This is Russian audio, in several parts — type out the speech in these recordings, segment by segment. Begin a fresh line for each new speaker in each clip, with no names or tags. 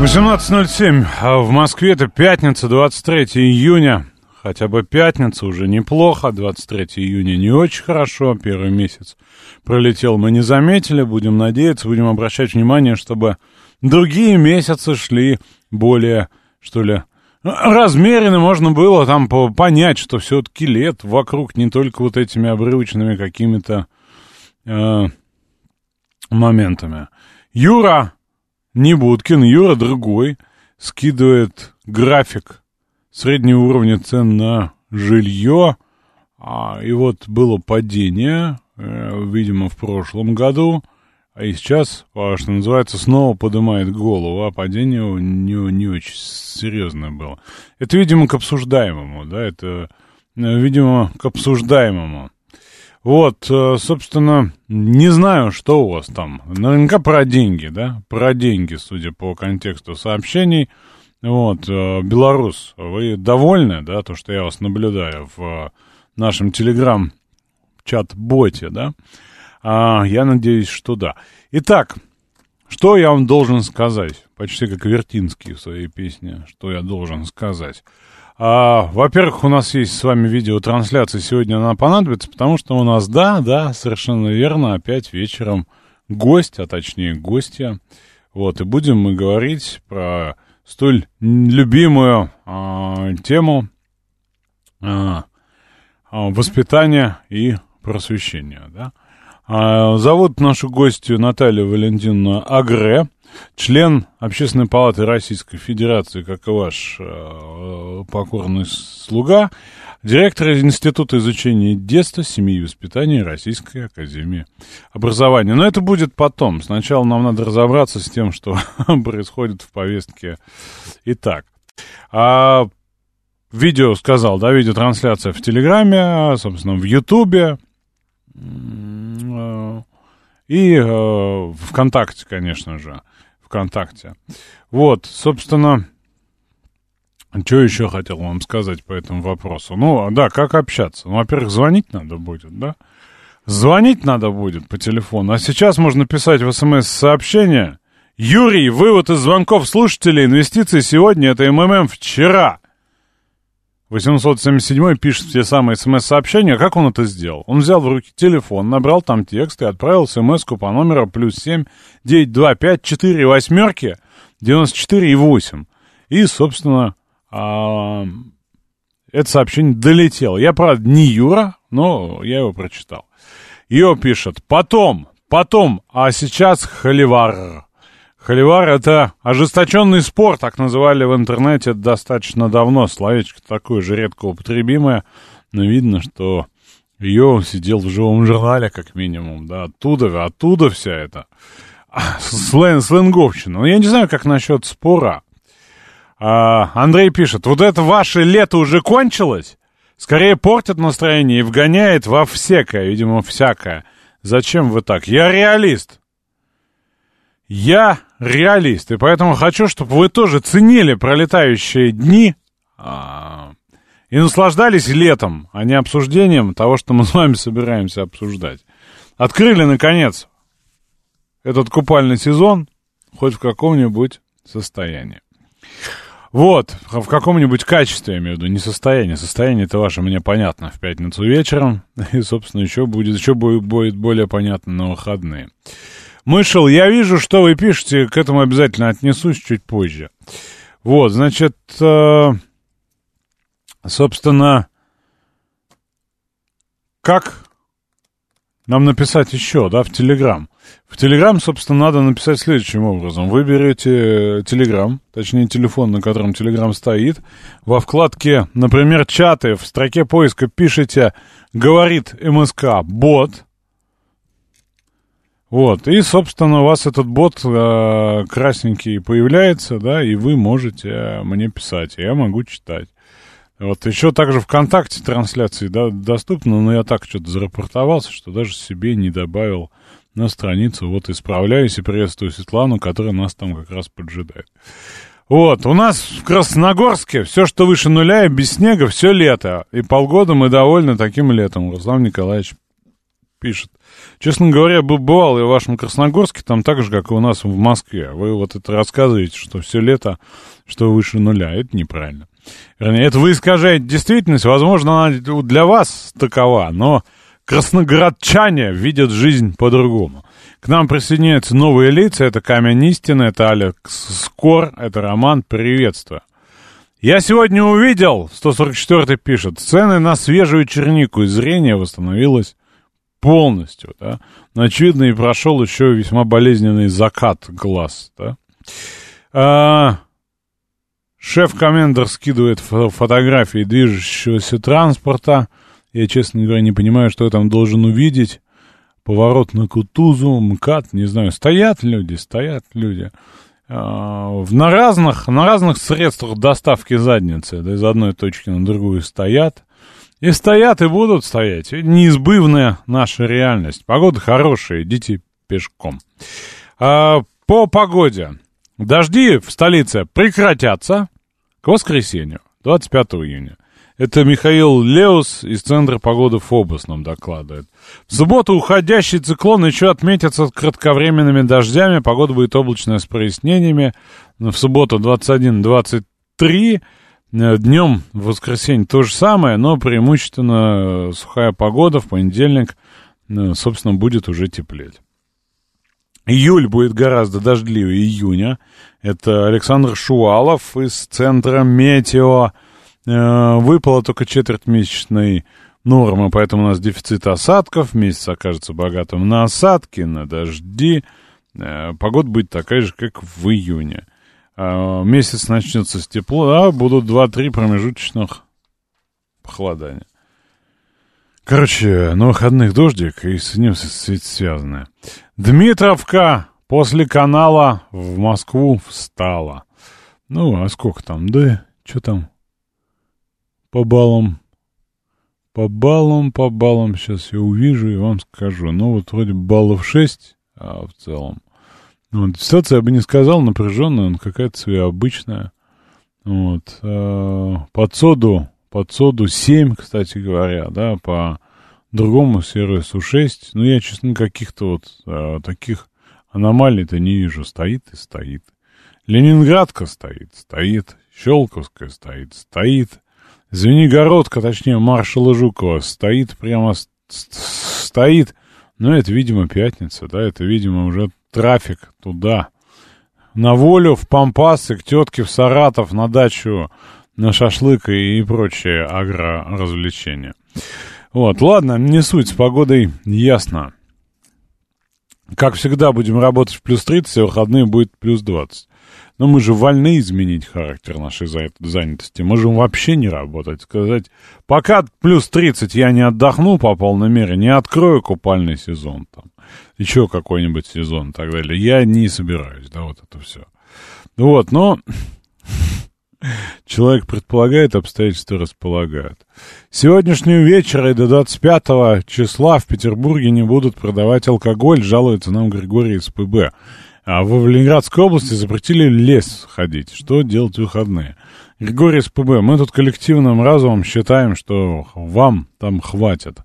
18.07 а в Москве это пятница, 23 июня. Хотя бы пятница уже неплохо, 23 июня не очень хорошо, первый месяц пролетел, мы не заметили, будем надеяться, будем обращать внимание, чтобы другие месяцы шли более, что ли, размеренно можно было там понять, что все-таки лет вокруг не только вот этими обрывочными какими-то э, моментами. Юра не Будкин, Юра другой, скидывает график среднего уровня цен на жилье. А, и вот было падение, э, видимо, в прошлом году. А и сейчас, а, что называется, снова поднимает голову, а падение не, не очень серьезное было. Это, видимо, к обсуждаемому, да, это, э, видимо, к обсуждаемому. Вот, э, собственно, не знаю, что у вас там. Наверняка про деньги, да? Про деньги, судя по контексту сообщений. Вот, э, Белорус, вы довольны, да, то, что я вас наблюдаю в нашем телеграм-чат-боте, да? А, я надеюсь, что да. Итак, что я вам должен сказать? Почти как Вертинский в своей песне. Что я должен сказать? А, во-первых, у нас есть с вами видеотрансляция, сегодня она понадобится, потому что у нас, да, да, совершенно верно, опять вечером гость, а точнее гостья. Вот, и будем мы говорить про столь любимую а, тему а, а, воспитания и просвещения, да. А, зовут нашу гостью Наталью Валентиновну Агре член Общественной палаты Российской Федерации, как и ваш э, покорный слуга, директор Института изучения детства, семьи и воспитания Российской Академии Образования. Но это будет потом. Сначала нам надо разобраться с тем, что происходит в повестке. Итак, а видео сказал, да, видеотрансляция в Телеграме, собственно, в Ютубе э, и э, ВКонтакте, конечно же. ВКонтакте. Вот, собственно, что еще хотел вам сказать по этому вопросу? Ну, да, как общаться? Ну, во-первых, звонить надо будет, да? Звонить надо будет по телефону. А сейчас можно писать в смс-сообщение. Юрий, вывод из звонков слушателей, инвестиции сегодня, это МММ вчера. 877 пишет те самые смс-сообщения. Как он это сделал? Он взял в руки телефон, набрал там текст и отправил смс по номеру плюс 7 925 4 восьмерки 94 и 8. И, собственно, а, это сообщение долетело. Я, правда, не Юра, но я его прочитал. Ее пишет «Потом, потом, а сейчас холивар». Холивар — это ожесточенный спор, так называли в интернете достаточно давно. Словечко такое же редко употребимое, но видно, что ее сидел в живом журнале, как минимум, да, оттуда, оттуда вся эта слэн, сленговщина. Ну, я не знаю, как насчет спора. А, Андрей пишет, вот это ваше лето уже кончилось? Скорее портит настроение и вгоняет во всякое, видимо, всякое. Зачем вы так? Я реалист. Я реалист, и поэтому хочу, чтобы вы тоже ценили пролетающие дни а, и наслаждались летом, а не обсуждением того, что мы с вами собираемся обсуждать. Открыли, наконец, этот купальный сезон хоть в каком-нибудь состоянии. Вот, в каком-нибудь качестве, я имею в виду, не состояние. Состояние это ваше мне понятно в пятницу вечером. И, собственно, еще будет, еще будет, будет более понятно на выходные. Мышел, я вижу, что вы пишете, к этому обязательно отнесусь чуть позже. Вот, значит, э, собственно, как нам написать еще, да, в Телеграм? В Телеграм, собственно, надо написать следующим образом. Вы берете Телеграм, точнее телефон, на котором Телеграм стоит. Во вкладке, например, чаты, в строке поиска пишите «Говорит МСК бот», Вот, и, собственно, у вас этот бот э, красненький появляется, да, и вы можете э, мне писать, я могу читать. Вот еще также ВКонтакте трансляции да, доступны, но я так что-то зарапортовался, что даже себе не добавил на страницу. Вот исправляюсь и приветствую Светлану, которая нас там как раз поджидает. Вот, у нас в Красногорске все, что выше нуля и без снега, все лето. И полгода мы довольны таким летом. Руслан Николаевич пишет. Честно говоря, бывал я в вашем Красногорске, там так же, как и у нас в Москве. Вы вот это рассказываете, что все лето, что выше нуля. Это неправильно. Вернее, это вы искажаете действительность. Возможно, она для вас такова, но красноградчане видят жизнь по-другому. К нам присоединяются новые лица. Это Камень Истины, это Алекс Скор, это Роман. Приветствую. Я сегодня увидел, 144 пишет, цены на свежую чернику, и зрение восстановилось полностью, да. Но, очевидно, и прошел еще весьма болезненный закат глаз, да. А, Шеф-комендер скидывает фотографии движущегося транспорта. Я, честно говоря, не понимаю, что я там должен увидеть. Поворот на Кутузу, МКАД, не знаю. Стоят люди, стоят люди. А, на разных, на разных средствах доставки задницы, да, из одной точки на другую стоят. И стоят, и будут стоять. Неизбывная наша реальность. Погода хорошая, идите пешком. А, по погоде. Дожди в столице прекратятся к воскресенью, 25 июня. Это Михаил Леус из Центра погоды Фобос нам докладывает. В субботу уходящий циклон еще отметится кратковременными дождями. Погода будет облачная с прояснениями. В субботу 21-23. Днем в воскресенье то же самое, но преимущественно сухая погода. В понедельник, собственно, будет уже теплеть. Июль будет гораздо дождливее июня. Это Александр Шуалов из центра Метео. Э, выпала только четверть месячной нормы, поэтому у нас дефицит осадков. Месяц окажется богатым на осадки, на дожди. Э, погода будет такая же, как в июне. Э, месяц начнется с тепла, а будут 2-3 промежуточных похолодания. Короче, на выходных дождик и с ним связанное. Дмитровка после канала в Москву встала. Ну, а сколько там? Да, что там? По баллам. По баллам, по баллам сейчас я увижу и вам скажу. Ну, вот вроде баллов 6, а в целом. Вот, ситуация, я бы не сказал, напряженная, но какая-то своя обычная. Вот. А, под соду под соду 7, кстати говоря, да, по другому сервису 6. Ну, я, честно, каких-то вот а, таких аномалий-то не вижу. Стоит и стоит. Ленинградка стоит, стоит. Щелковская стоит, стоит. Звенигородка, точнее, маршала Жукова стоит, прямо стоит. Но это, видимо, пятница, да, это, видимо, уже трафик туда. На волю, в Пампасы, к тетке в Саратов, на дачу на шашлык и прочие агро-развлечения. Вот, ладно, не суть, с погодой ясно. Как всегда, будем работать в плюс 30, а выходные будет плюс 20. Но мы же вольны изменить характер нашей занятости. Можем вообще не работать. Сказать, пока плюс 30 я не отдохну по полной мере, не открою купальный сезон там, еще какой-нибудь сезон и так далее. Я не собираюсь, да, вот это все. Вот, но Человек предполагает, обстоятельства располагают. Сегодняшнего вечера и до 25 числа в Петербурге не будут продавать алкоголь, жалуется нам Григорий из ПБ. А в Ленинградской области запретили лес ходить. Что делать в выходные? Григорий из ПБ, мы тут коллективным разумом считаем, что вам там хватит.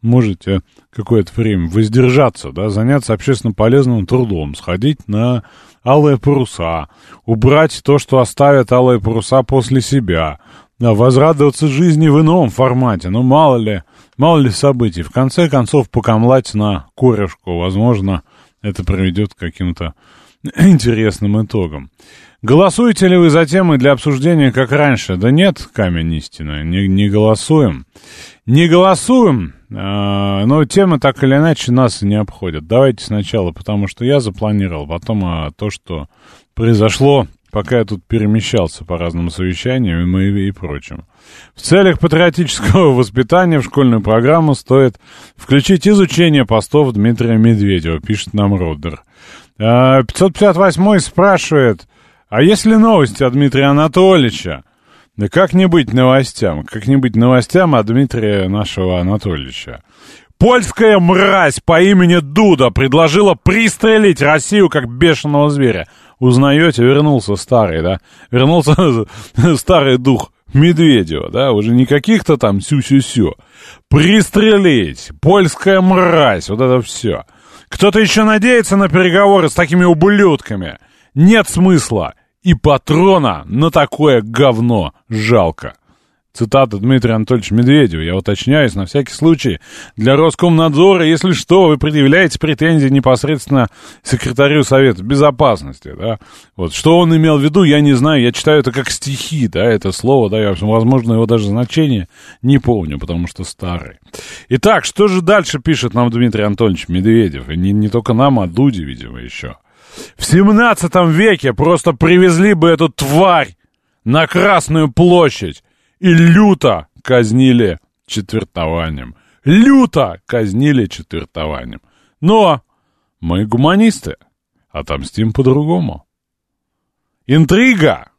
Можете какое-то время воздержаться, да, заняться общественно полезным трудом, сходить на алые паруса, убрать то, что оставят алые паруса после себя, да, возрадоваться жизни в ином формате, ну мало ли, мало ли событий, в конце концов покамлать на корешку, возможно, это приведет к каким-то интересным итогам. Голосуете ли вы за темы для обсуждения, как раньше? Да нет, камень истины, не, не голосуем. Не голосуем, а, но темы так или иначе нас не обходят. Давайте сначала, потому что я запланировал, потом а, то, что произошло пока я тут перемещался по разным совещаниям и, и прочим. В целях патриотического воспитания в школьную программу стоит включить изучение постов Дмитрия Медведева, пишет нам Роддер. 558 спрашивает, а есть ли новости от Дмитрия Анатольевича? Да как не быть новостям? Как не быть новостям от Дмитрия нашего Анатольевича? Польская мразь по имени Дуда предложила пристрелить Россию как бешеного зверя. Узнаете, вернулся старый, да? Вернулся старый дух Медведева, да? Уже не каких-то там сю-сю-сю. Пристрелить! Польская мразь! Вот это все. Кто-то еще надеется на переговоры с такими ублюдками? Нет смысла. И патрона на такое говно жалко. Цитата Дмитрия Анатольевича Медведева. Я уточняюсь, на всякий случай, для Роскомнадзора, если что, вы предъявляете претензии непосредственно секретарю Совета Безопасности, да. Вот, что он имел в виду, я не знаю, я читаю это как стихи, да, это слово, да, я, возможно, его даже значение не помню, потому что старый. Итак, что же дальше пишет нам Дмитрий Анатольевич Медведев? И не, не только нам, а Дуде, видимо, еще. В 17 веке просто привезли бы эту тварь на Красную площадь и люто казнили четвертованием. Люто казнили четвертованием. Но мы гуманисты, отомстим по-другому. Интрига!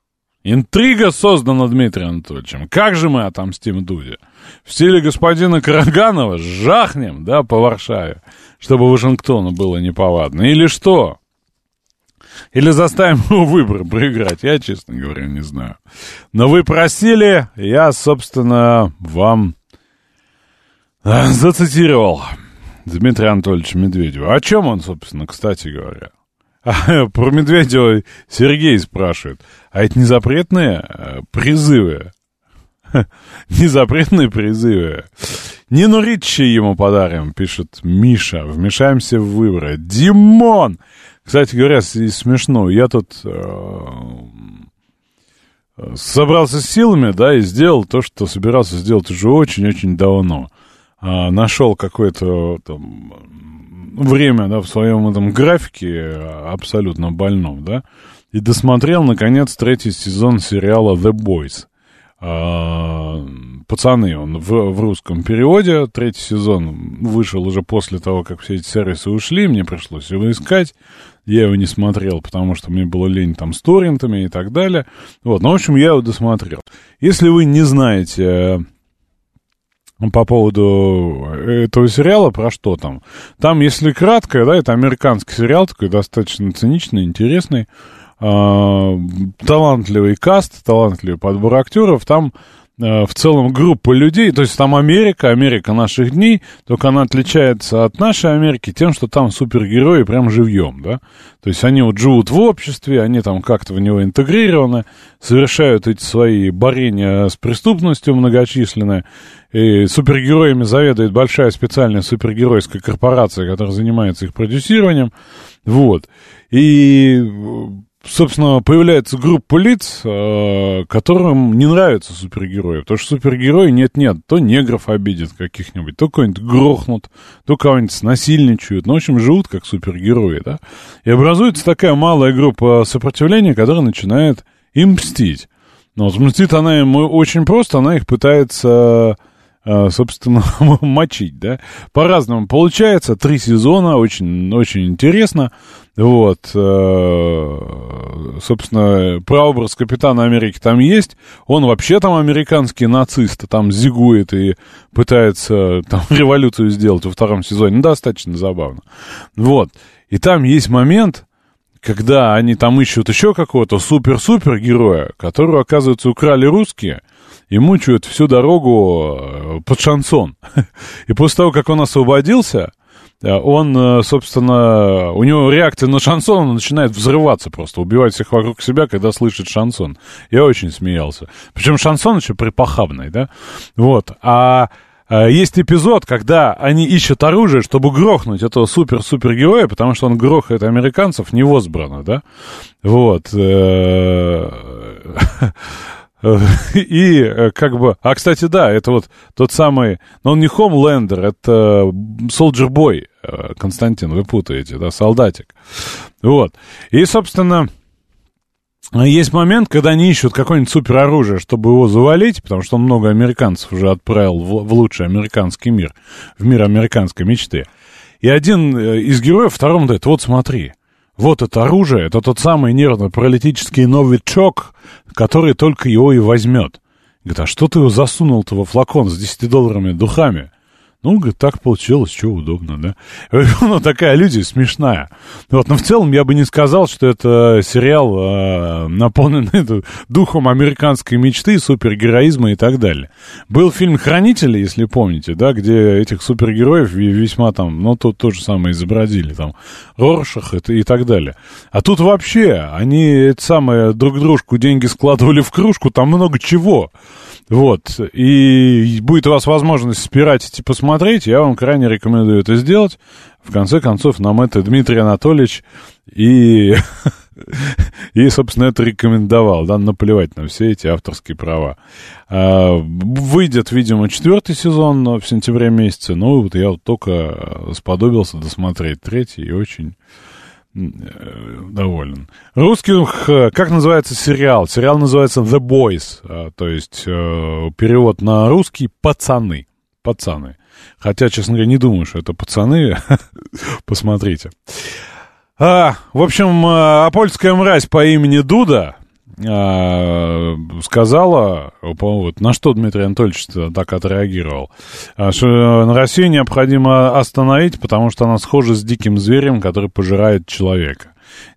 Интрига создана Дмитрием Анатольевичем. Как же мы отомстим Дуде? В стиле господина Караганова жахнем, да, по Варшаве, чтобы Вашингтону было неповадно. Или что? Или заставим его выбор проиграть, я, честно говоря, не знаю. Но вы просили, я, собственно, вам э, зацитировал Дмитрия Анатольевича Медведева. О чем он, собственно, кстати говоря? Про Медведева Сергей спрашивает. А это не запретные э, призывы? Не запретные призывы. Нину Ричи ему подарим, пишет Миша. Вмешаемся в выборы. Димон! Кстати говоря, смешно. Я тут э, собрался с силами, да, и сделал то, что собирался сделать уже очень-очень давно. А, нашел какое-то там время, да, в своем этом графике абсолютно больном, да, и досмотрел, наконец, третий сезон сериала The Boys. А, пацаны, он в, в русском переводе. Третий сезон вышел уже после того, как все эти сервисы ушли. Мне пришлось его искать. Я его не смотрел, потому что мне было лень там с торрентами и так далее. Вот, ну, в общем, я его досмотрел. Если вы не знаете э, по поводу этого сериала, про что там. Там, если кратко, да, это американский сериал, такой достаточно циничный, интересный. Э, талантливый каст, талантливый подбор актеров. Там Э, в целом группа людей, то есть там Америка, Америка наших дней, только она отличается от нашей Америки тем, что там супергерои прям живьем, да, то есть они вот живут в обществе, они там как-то в него интегрированы, совершают эти свои борения с преступностью многочисленные, и супергероями заведует большая специальная супергеройская корпорация, которая занимается их продюсированием, вот, и собственно, появляется группа лиц, э, которым не нравятся супергерои. Потому что супергерои нет-нет, то негров обидят каких-нибудь, то кого-нибудь грохнут, то кого-нибудь снасильничают. Ну, в общем, живут как супергерои, да. И образуется такая малая группа сопротивления, которая начинает им мстить. Но вот мстит она им очень просто, она их пытается собственно, мочить, да. По-разному получается. Три сезона, очень, очень интересно. Вот, э, собственно, прообраз Капитана Америки там есть. Он вообще там американский нацист, там зигует и пытается там революцию сделать во втором сезоне. Ну, достаточно забавно. Вот. И там есть момент, когда они там ищут еще какого-то супер-супер героя, которого, оказывается, украли русские – и мучают всю дорогу э, под шансон. И после того, как он освободился, э, он, э, собственно, у него реакция на шансон, он начинает взрываться просто, убивать всех вокруг себя, когда слышит шансон. Я очень смеялся. Причем шансон еще припохабный, да? Вот. А есть эпизод, когда они ищут оружие, чтобы грохнуть этого супер-супер-героя, потому что он грохает американцев невозбранно, да? Вот. И э, как бы... А, кстати, да, это вот тот самый... Но он не Хомлендер, это Soldier Boy, э, Константин, вы путаете, да, солдатик. Вот. И, собственно, есть момент, когда они ищут какое-нибудь супероружие, чтобы его завалить, потому что он много американцев уже отправил в, в лучший американский мир, в мир американской мечты. И один э, из героев второму говорит, вот смотри, вот это оружие, это тот самый нервно-паралитический новичок, который только его и возьмет. Говорит, а что ты его засунул-то во флакон с 10 долларами духами? Ну, говорит, так получилось, что удобно, да? Ну, такая люди смешная. Вот, но в целом я бы не сказал, что это сериал, э, наполненный духом американской мечты, супергероизма и так далее. Был фильм «Хранители», если помните, да, где этих супергероев весьма там, ну, тут то же самое изобразили, там, Роршах и, и так далее. А тут вообще, они, это самое, друг дружку деньги складывали в кружку, там много чего. Вот. И будет у вас возможность спиратить и посмотреть, я вам крайне рекомендую это сделать. В конце концов, нам это Дмитрий Анатольевич и, и собственно, это рекомендовал, да, наплевать на все эти авторские права. А, выйдет, видимо, четвертый сезон в сентябре месяце, ну, вот я вот только сподобился досмотреть третий и очень доволен. Русский, как называется сериал? Сериал называется The Boys, а, то есть э, перевод на русский «Пацаны». Пацаны. Хотя, честно говоря, не думаю, что это пацаны. Посмотрите. А, в общем, а, польская мразь по имени Дуда сказала, вот, на что Дмитрий Анатольевич так отреагировал, а, что на Россию необходимо остановить, потому что она схожа с диким зверем, который пожирает человека.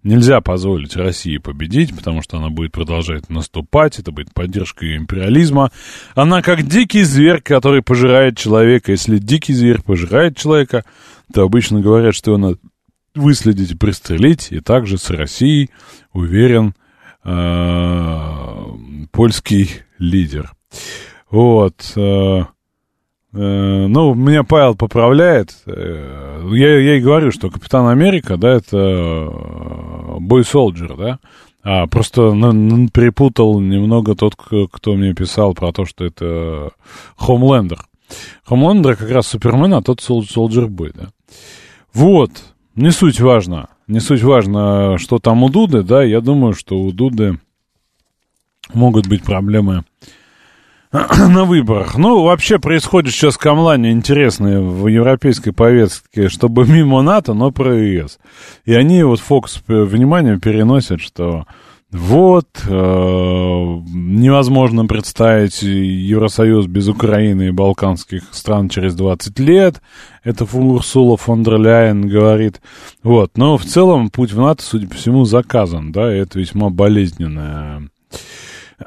Нельзя позволить России победить, потому что она будет продолжать наступать, это будет поддержка ее империализма. Она как дикий зверь, который пожирает человека. Если дикий зверь пожирает человека, то обычно говорят, что его надо выследить и пристрелить, и также с Россией, уверен, Э, польский лидер. Вот. Э, э, ну, меня Павел поправляет. Я, я и говорю, что Капитан Америка, да, это бой солджер, да. А, просто перепутал немного тот, кто мне писал про то, что это Хомлендер. Хомлендер как раз Супермен, а тот Солджер Бой, да. Вот, не суть важно не суть важно, что там у Дуды, да, я думаю, что у Дуды могут быть проблемы на выборах. Ну, вообще происходит сейчас камлание интересное в европейской повестке, чтобы мимо НАТО, но про ЕС. И они вот фокус внимания переносят, что вот, э, невозможно представить Евросоюз без Украины и балканских стран через 20 лет. Это Урсула фон дер Ляйен говорит. Вот, но в целом путь в НАТО, судя по всему, заказан, да, и это весьма болезненная,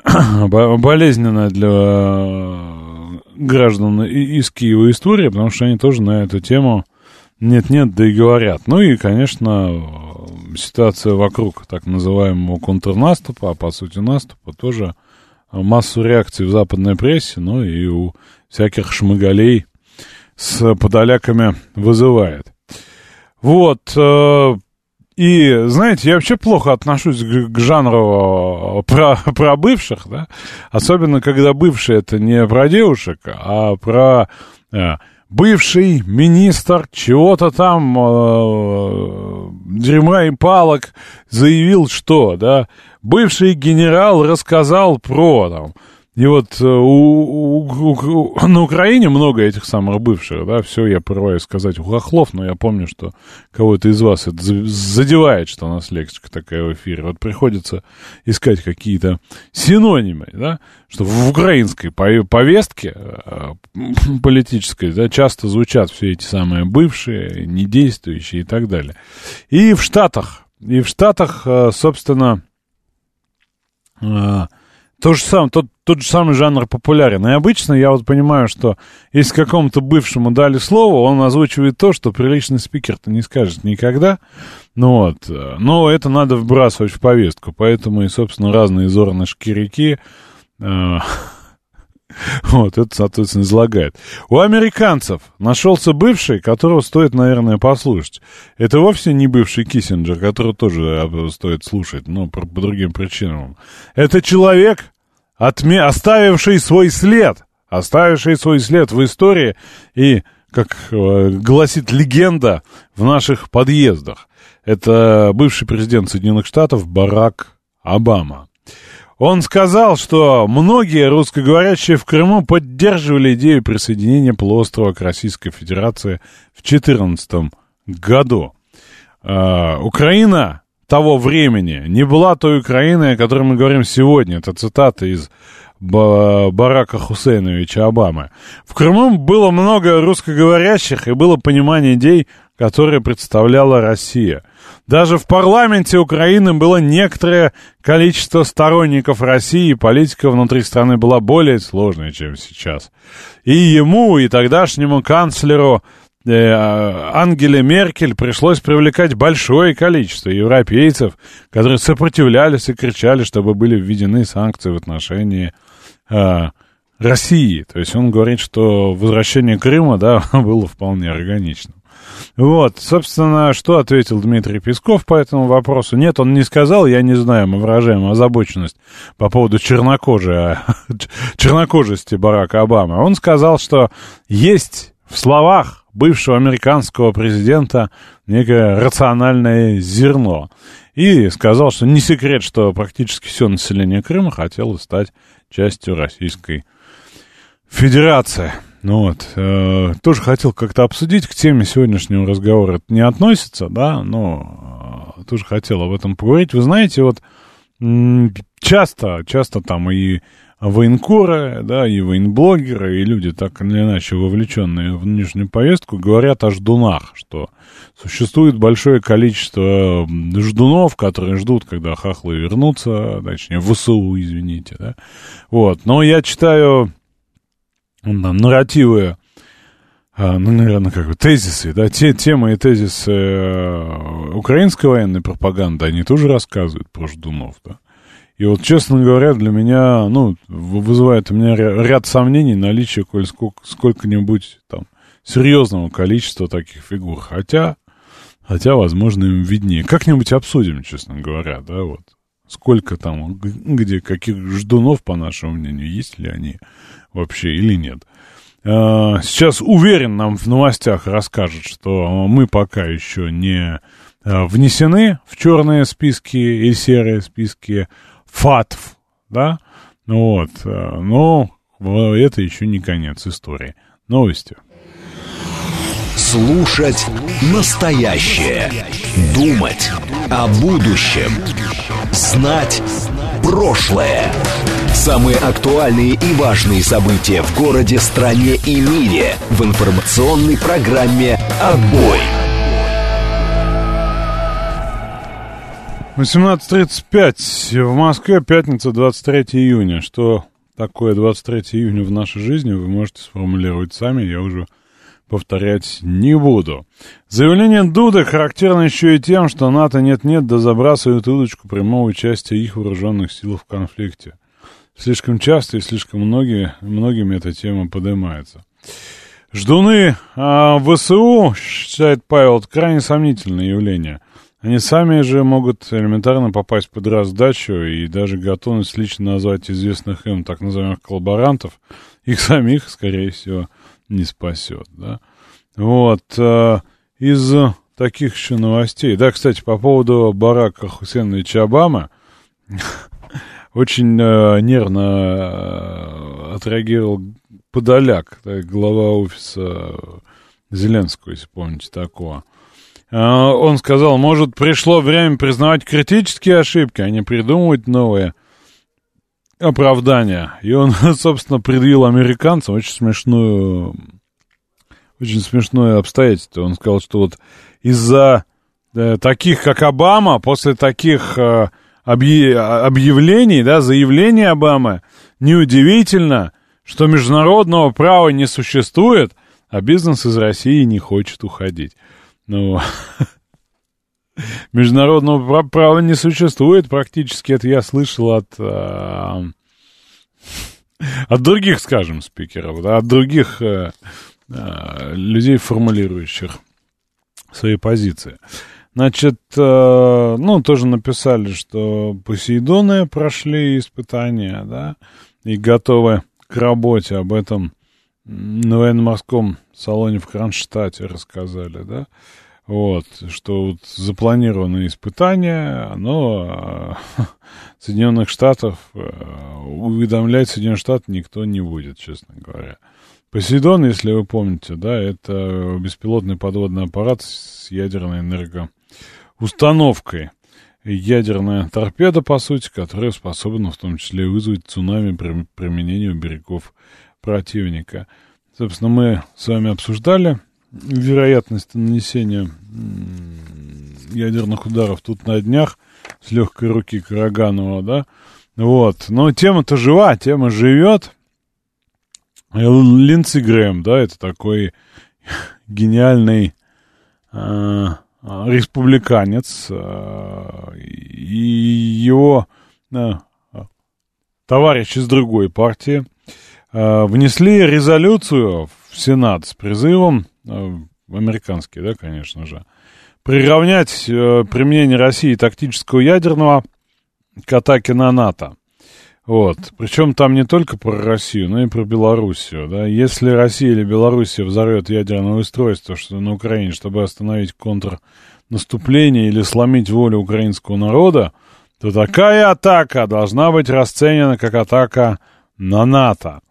болезненная для граждан из Киева история, потому что они тоже на эту тему нет-нет, да и говорят. Ну и, конечно, ситуация вокруг так называемого контрнаступа, а по сути наступа, тоже массу реакций в западной прессе, ну и у всяких шмыгалей с подоляками вызывает. Вот, э, и, знаете, я вообще плохо отношусь к, к жанру э, про, про бывших, да, особенно когда бывшие это не про девушек, а про э, бывший министр чего-то там, э, дерьма и палок, заявил, что, да, бывший генерал рассказал про, там, и вот э, у, у, у, на Украине много этих самых бывших, да, все я порываюсь сказать у хохлов, но я помню, что кого-то из вас это задевает, что у нас лексика такая в эфире. Вот приходится искать какие-то синонимы, да, что в украинской повестке э, политической, да, часто звучат все эти самые бывшие, недействующие и так далее. И в Штатах, и в Штатах, э, собственно, то же самое, тот, тот же самый жанр популярен. И обычно я вот понимаю, что если какому-то бывшему дали слово, он озвучивает то, что приличный спикер-то не скажет никогда. Ну вот. Но это надо вбрасывать в повестку. Поэтому и, собственно, разные зорнышки реки э, вот, это, соответственно, излагает. У американцев нашелся бывший, которого стоит, наверное, послушать. Это вовсе не бывший Киссинджер, которого тоже э, стоит слушать, но по, по другим причинам. Это человек, отме... оставивший свой след, оставивший свой след в истории и, как э, гласит легенда, в наших подъездах. Это бывший президент Соединенных Штатов Барак Обама. Он сказал, что многие русскоговорящие в Крыму поддерживали идею присоединения полуострова к Российской Федерации в 2014 году. Э, Украина того времени не была той Украиной, о которой мы говорим сегодня. Это цитата из Барака Хусейновича Обамы. В Крыму было много русскоговорящих и было понимание идей, которые представляла Россия. Даже в парламенте Украины было некоторое количество сторонников России, и политика внутри страны была более сложной, чем сейчас. И ему, и тогдашнему канцлеру Ангеле Меркель пришлось привлекать большое количество европейцев, которые сопротивлялись и кричали, чтобы были введены санкции в отношении э, России. То есть он говорит, что возвращение Крыма, да, было вполне органичным. Вот, собственно, что ответил Дмитрий Песков по этому вопросу? Нет, он не сказал, я не знаю, мы выражаем озабоченность по поводу чернокожей, чернокожести Барака Обамы. Он сказал, что есть в словах бывшего американского президента некое рациональное зерно. И сказал, что не секрет, что практически все население Крыма хотело стать частью Российской Федерации. Ну вот, э, тоже хотел как-то обсудить к теме сегодняшнего разговора. Это не относится, да, но э, тоже хотел об этом поговорить. Вы знаете, вот часто, часто там и военкоры, да, и военблогеры, и люди, так или иначе вовлеченные в нынешнюю повестку, говорят о ждунах, что существует большое количество ждунов, которые ждут, когда хахлы вернутся, точнее, ВСУ, извините, да. Вот, но я читаю там, нарративы, а, ну, наверное, как бы тезисы, да, те темы и тезисы э, украинской военной пропаганды, они тоже рассказывают про ждунов, да. И вот, честно говоря, для меня, ну, вызывает у меня ряд сомнений наличие коль сколько, сколько-нибудь там серьезного количества таких фигур. Хотя, хотя, возможно, им виднее. Как-нибудь обсудим, честно говоря, да, вот. Сколько там, где, каких ждунов, по нашему мнению, есть ли они вообще или нет. А, сейчас уверен нам в новостях расскажет, что мы пока еще не а, внесены в черные списки и серые списки ФАТФ, да, вот, а, но это еще не конец истории. Новости.
Слушать настоящее. Думать о будущем. Знать прошлое. Самые актуальные и важные события в городе, стране и мире в информационной программе «Отбой».
18.35 в Москве, пятница, 23 июня. Что такое 23 июня в нашей жизни, вы можете сформулировать сами, я уже повторять не буду. Заявление Дуда характерно еще и тем, что НАТО нет-нет да забрасывает удочку прямого участия их вооруженных сил в конфликте. Слишком часто и слишком многие, многими эта тема поднимается. Ждуны а, ВСУ, считает Павел, это крайне сомнительное явление. Они сами же могут элементарно попасть под раздачу и даже готовность лично назвать известных им так называемых коллаборантов, их самих, скорее всего, не спасет, да. Вот, а, из таких еще новостей. Да, кстати, по поводу Барака Хусейновича Обамы, очень э, нервно э, отреагировал Подоляк, глава офиса Зеленского, если помните такого. Э, он сказал, может, пришло время признавать критические ошибки, а не придумывать новые оправдания. И он, собственно, предъявил американцам очень смешную, очень смешное обстоятельство. Он сказал, что вот из-за э, таких, как Обама, после таких... Э, объявлений, да, заявлений Обамы, неудивительно, что международного права не существует, а бизнес из России не хочет уходить. Ну, международного права не существует, практически это я слышал от, а, от других, скажем, спикеров, да, от других а, людей, формулирующих свои позиции. Значит, э, ну, тоже написали, что Посейдоны прошли испытания, да, и готовы к работе. Об этом на военно-морском салоне в Кронштадте рассказали, да. Вот, что вот запланированное испытание, оно, Соединенных Штатов, э, уведомлять Соединенные Штаты никто не будет, честно говоря. Посейдон, если вы помните, да, это беспилотный подводный аппарат с ядерной энергоустановкой. Ядерная торпеда, по сути, которая способна в том числе вызвать цунами при применении у берегов противника. Собственно, мы с вами обсуждали вероятность нанесения ядерных ударов тут на днях с легкой руки Караганова, да. Вот. Но тема-то жива, тема живет. Линдси Грэм, да, это такой гениальный э, республиканец. Э, и его э, товарищи из другой партии внесли резолюцию в Сенат с призывом, э, американский, да, конечно же, приравнять э, применение России тактического ядерного к атаке на НАТО. Вот. Причем там не только про Россию, но и про Белоруссию. Да? Если Россия или Белоруссия взорвет ядерное устройство что на Украине, чтобы остановить контрнаступление или сломить волю украинского народа, то такая атака должна быть расценена как атака на НАТО.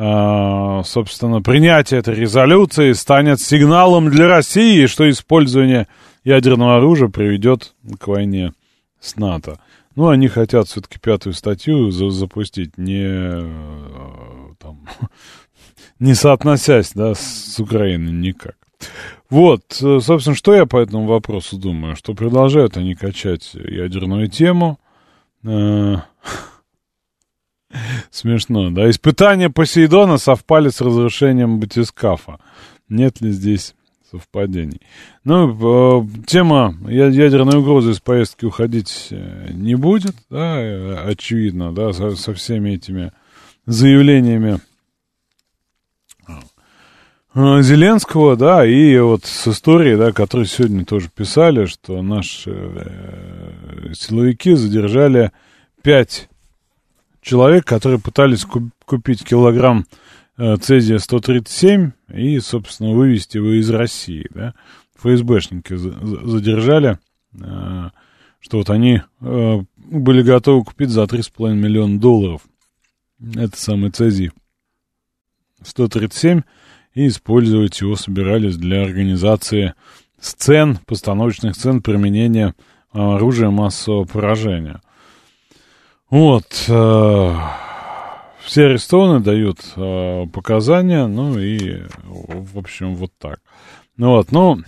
А, собственно, принятие этой резолюции станет сигналом для России, что использование ядерного оружия приведет к войне с НАТО. Ну, они хотят все-таки пятую статью за запустить, не, э, там, не соотносясь да, с Украиной никак. Вот, э, собственно, что я по этому вопросу думаю? Что продолжают они качать ядерную тему. Э, смешно, да? Испытания Посейдона совпали с разрушением батискафа. Нет ли здесь совпадений. Ну, э, тема ядерной угрозы из поездки уходить э, не будет, да, э, очевидно, да, со, со всеми этими заявлениями Зеленского, да, и вот с историей, да, которую сегодня тоже писали, что наши э, силовики задержали пять человек, которые пытались купить килограмм Э, Цезия-137 и, собственно, вывести его из России, да. ФСБшники задержали, э, что вот они э, были готовы купить за 3,5 миллиона долларов это самый Цезий 137 и использовать его собирались для организации сцен, постановочных сцен применения оружия массового поражения. Вот. Все арестованы дают э, показания, ну и, в общем, вот так. Ну вот, ну,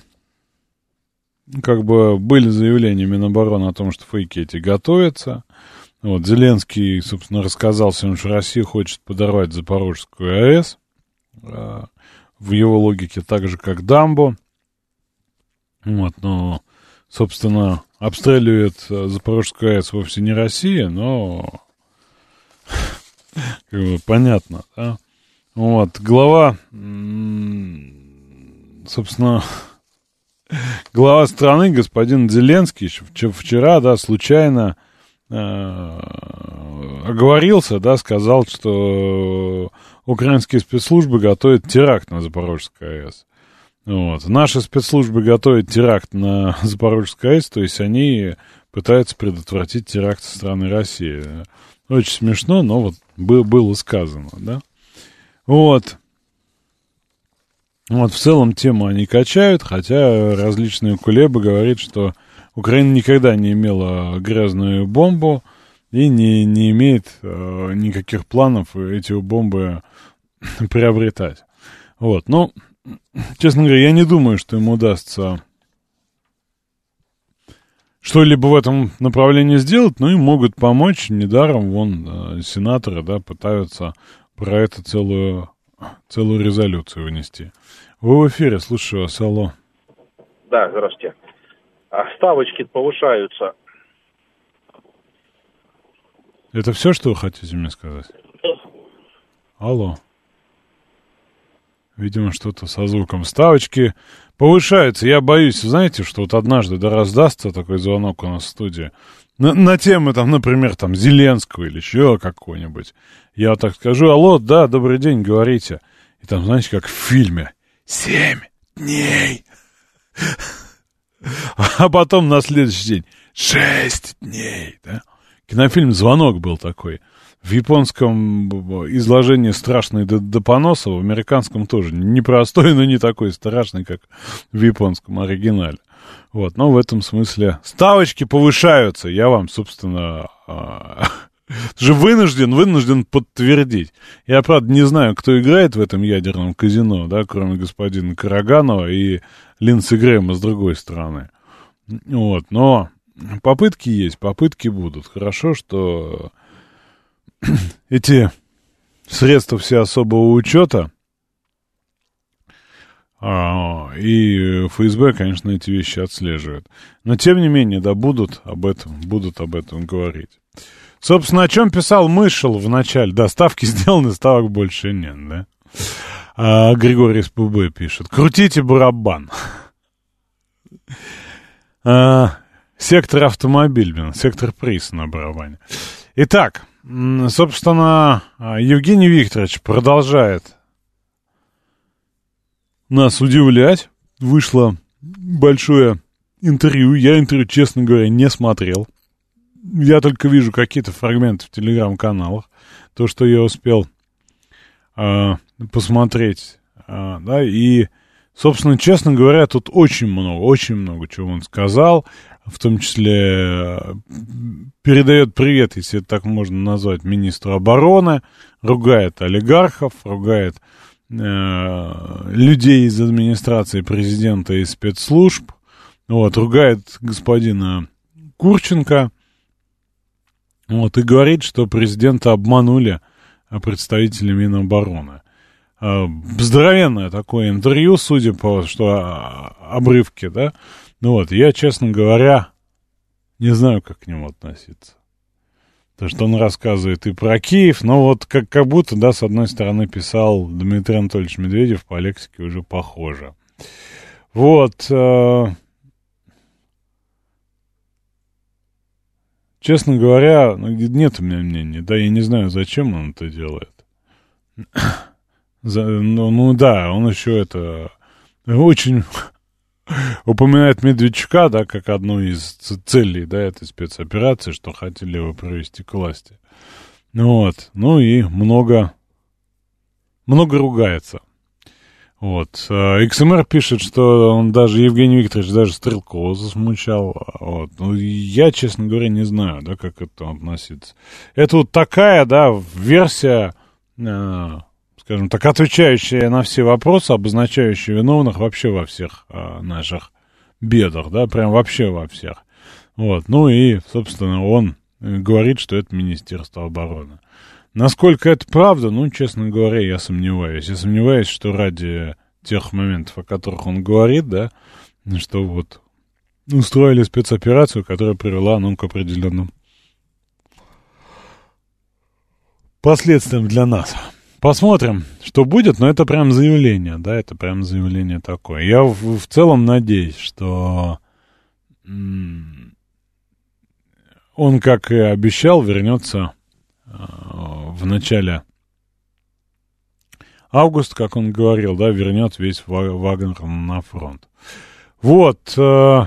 как бы были заявления Минобороны о том, что фейки эти готовятся. Вот, Зеленский, собственно, рассказал всем, что Россия хочет подорвать Запорожскую АЭС. Э, в его логике так же, как Дамбо. Вот, но, собственно, обстреливает э, Запорожскую АЭС вовсе не Россия, но как бы понятно, да? Вот, глава, собственно, глава страны, господин Зеленский, вчера, да, случайно э, оговорился, да, сказал, что украинские спецслужбы готовят теракт на Запорожской АЭС. Вот. Наши спецслужбы готовят теракт на Запорожской АЭС, то есть они пытаются предотвратить теракт со стороны России. Очень смешно, но вот было сказано, да. Вот. Вот, в целом тему они качают, хотя различные кулебы говорят, что Украина никогда не имела грязную бомбу и не, не имеет э, никаких планов эти бомбы приобретать. Вот, ну, честно говоря, я не думаю, что им удастся что-либо в этом направлении сделать, но им могут помочь. Недаром вон э, сенаторы, да, пытаются про это целую, целую резолюцию вынести. Вы в эфире, слушаю вас, алло.
Да, здравствуйте. А ставочки повышаются.
Это все, что вы хотите мне сказать? Алло. Видимо, что-то со звуком. Ставочки повышаются. Я боюсь, знаете, что вот однажды да раздастся такой звонок у нас в студии. На, на темы, там, например, там, Зеленского или еще какого-нибудь. Я так скажу, алло, да, добрый день, говорите. И там, знаете, как в фильме. Семь дней. А потом на следующий день. Шесть дней, да? Кинофильм «Звонок» был такой. В японском изложении страшный до, до поноса, в американском тоже непростой, но не такой страшный, как в японском оригинале. Вот, но в этом смысле ставочки повышаются. Я вам, собственно, а, же вынужден, вынужден подтвердить. Я, правда, не знаю, кто играет в этом ядерном казино, да, кроме господина Караганова и Линдси Грэма с другой стороны. Вот, но попытки есть, попытки будут. Хорошо, что эти средства все особого учета а, и ФСБ, конечно, эти вещи отслеживает. Но, тем не менее, да, будут об этом, будут об этом говорить. Собственно, о чем писал Мышел в начале? Да, ставки сделаны, ставок больше нет, да? А, Григорий СПБ пишет. Крутите барабан. А, сектор автомобиль, блин, сектор приз на барабане. Итак, собственно, Евгений Викторович продолжает нас удивлять. Вышло большое интервью. Я интервью, честно говоря, не смотрел. Я только вижу какие-то фрагменты в телеграм-каналах. То, что я успел э, посмотреть. Э, да, и, собственно, честно говоря, тут очень много, очень много чего он сказал. В том числе э, передает привет, если это так можно назвать, министру обороны, ругает олигархов, ругает э, людей из администрации президента и спецслужб, вот, ругает господина Курченко, вот, и говорит, что президента обманули представители Минобороны. Э, здоровенное такое интервью, судя по что а, обрывки, да. Ну вот, я, честно говоря, не знаю, как к нему относиться. То, что он рассказывает и про Киев, но вот как, как будто, да, с одной стороны писал Дмитрий Анатольевич Медведев, по лексике уже похоже. Вот. Э, Честно говоря, ну, нет у меня мнения. Да, я не знаю, зачем он это делает. За, ну, ну да, он еще это очень упоминает Медведчука, да, как одну из целей, да, этой спецоперации, что хотели его провести к власти. Ну вот, ну и много, много ругается. Вот. Э, XMR пишет, что он даже, Евгений Викторович, даже Стрелкова засмучал. Вот. Ну, я, честно говоря, не знаю, да, как это относится. Это вот такая, да, версия, э, скажем так, отвечающая на все вопросы, обозначающая виновных вообще во всех э, наших бедах, да, прям вообще во всех. Вот. Ну и, собственно, он говорит, что это Министерство обороны. Насколько это правда, ну, честно говоря, я сомневаюсь. Я сомневаюсь, что ради тех моментов, о которых он говорит, да, что вот устроили спецоперацию, которая привела нам к определенным последствиям для нас. Посмотрим, что будет, но это прям заявление, да, это прям заявление такое. Я в, в целом надеюсь, что он, как и обещал, вернется в начале августа, как он говорил, да, вернет весь Вагнер на фронт. Вот. Э,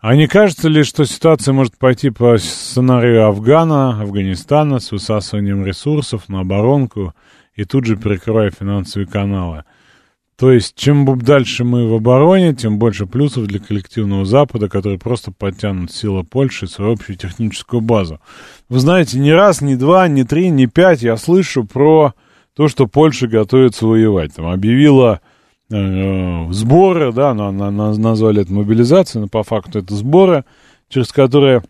а не кажется ли, что ситуация может пойти по сценарию Афгана, Афганистана с высасыванием ресурсов на оборонку и тут же перекрывая финансовые каналы? То есть, чем дальше мы в обороне, тем больше плюсов для коллективного Запада, который просто подтянут силы Польши и свою общую техническую базу. Вы знаете, ни раз, ни два, ни три, ни пять я слышу про то, что Польша готовится воевать. Там объявила э, сборы, да, на, на, на, назвали это мобилизацией, но по факту это сборы, через которые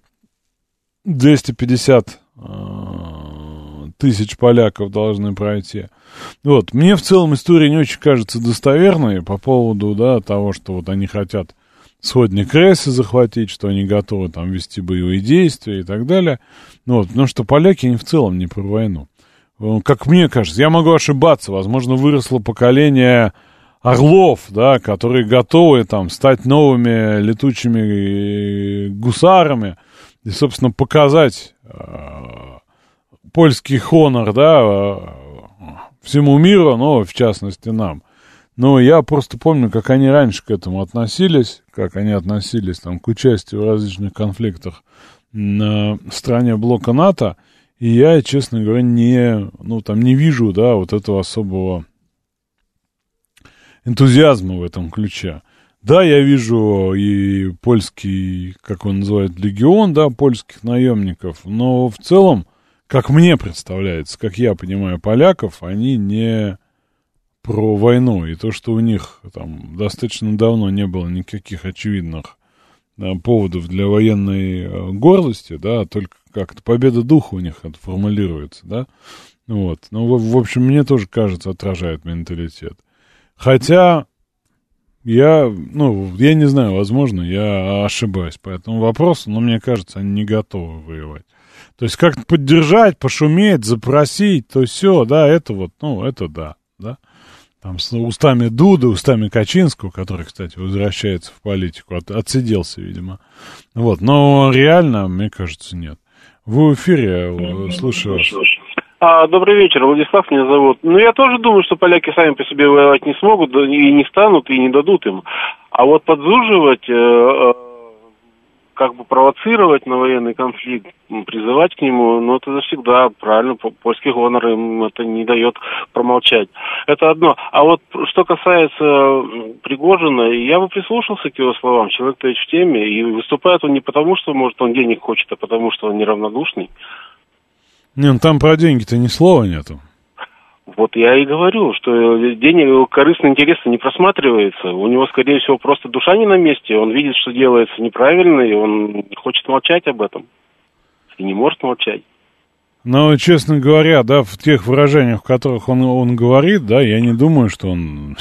250 э, тысяч поляков должны пройти. Вот, мне в целом история не очень кажется достоверной по поводу, да, того, что вот они хотят сходник Рейсы захватить, что они готовы там вести боевые действия и так далее. Ну, вот, потому что поляки они в целом не про войну. Э, как мне кажется, я могу ошибаться, возможно, выросло поколение орлов, да, которые готовы там стать новыми летучими гусарами и, собственно, показать э, польский хонор, да, э, всему миру, но в частности нам. Но я просто помню, как они раньше к этому относились, как они относились там к участию в различных конфликтах на стране блока НАТО, и я, честно говоря, не, ну, там не вижу, да, вот этого особого энтузиазма в этом ключе. Да, я вижу и польский, как он называет, легион, да, польских наемников, но в целом, как мне представляется, как я понимаю поляков, они не про войну. И то, что у них там достаточно давно не было никаких очевидных да, поводов для военной э, гордости, да, только как-то победа духа у них это формулируется, да. Вот. Ну, в, в общем, мне тоже кажется, отражает менталитет. Хотя я, ну, я не знаю, возможно, я ошибаюсь по этому вопросу, но мне кажется, они не готовы воевать. То есть как-то поддержать, пошуметь, запросить, то все, да, это вот, ну, это да, да. Там с устами Дуда, устами Качинского, который, кстати, возвращается в политику, от, отсиделся, видимо. Вот, но реально, мне кажется, нет. Вы в эфире, э, слушаю вас.
А, добрый вечер, Владислав меня зовут. Ну, я тоже думаю, что поляки сами по себе воевать не смогут, и не станут, и не дадут им. А вот подзуживать, э, э, как бы провоцировать на военный конфликт, призывать к нему, ну, это всегда правильно, польский гонор им это не дает промолчать. Это одно. А вот что касается Пригожина, я бы прислушался к его словам. Человек-то в теме, и выступает он не потому, что, может, он денег хочет, а потому, что он неравнодушный.
Не, ну там про деньги-то ни слова нету.
Вот я и говорю, что денег, корыстный интерес не просматривается. У него, скорее всего, просто душа не на месте. Он видит, что делается неправильно, и он хочет молчать об этом. И не может молчать.
Но, честно говоря, да, в тех выражениях, в которых он, он говорит, да, я не думаю, что он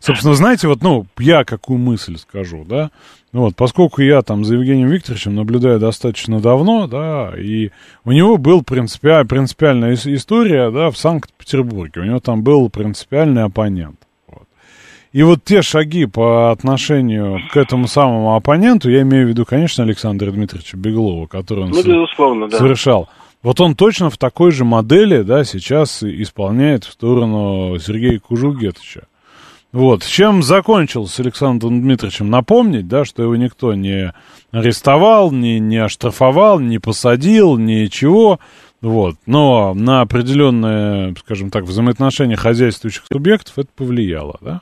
Собственно, знаете, вот, ну, я какую мысль скажу, да, вот, поскольку я там за Евгением Викторовичем наблюдаю достаточно давно, да, и у него был принципиаль, принципиальная история, да, в Санкт-Петербурге, у него там был принципиальный оппонент. Вот. И вот те шаги по отношению к этому самому оппоненту, я имею в виду, конечно, Александра Дмитриевича Беглова, который он
ну, безусловно, да.
совершал. Вот он точно в такой же модели, да, сейчас исполняет в сторону Сергея Кужугетовича. Вот. Чем закончил с Александром Дмитриевичем? Напомнить, да, что его никто не арестовал, не, не оштрафовал, не посадил, ничего. Вот. Но на определенное, скажем так, взаимоотношения хозяйствующих субъектов это повлияло, да?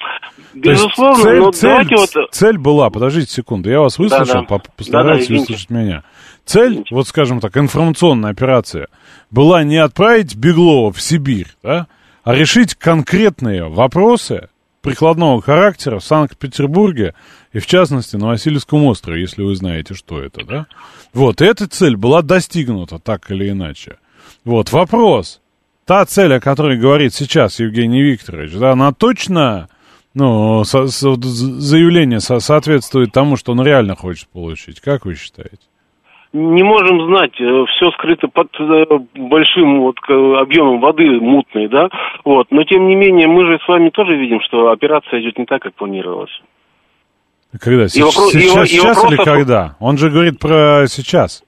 Безусловно, цель,
но цель, вот... цель была, подождите секунду, я вас выслушал, да, да. постарайтесь да, да, выслушать меня. Цель, извините. вот скажем так, информационная операция была не отправить Беглова в Сибирь, да, а решить конкретные вопросы, прикладного характера в Санкт-Петербурге и, в частности, на Васильевском острове, если вы знаете, что это, да? Вот, и эта цель была достигнута так или иначе. Вот, вопрос. Та цель, о которой говорит сейчас Евгений Викторович, да, она точно, ну, со, со, заявление со, соответствует тому, что он реально хочет получить? Как вы считаете?
Не можем знать, э, все скрыто под э, большим вот объемом воды мутной, да, вот, но тем не менее мы же с вами тоже видим, что операция идет не так, как планировалось.
Когда? И вопрос, сейчас, и, сейчас и или когда? Он же говорит про сейчас.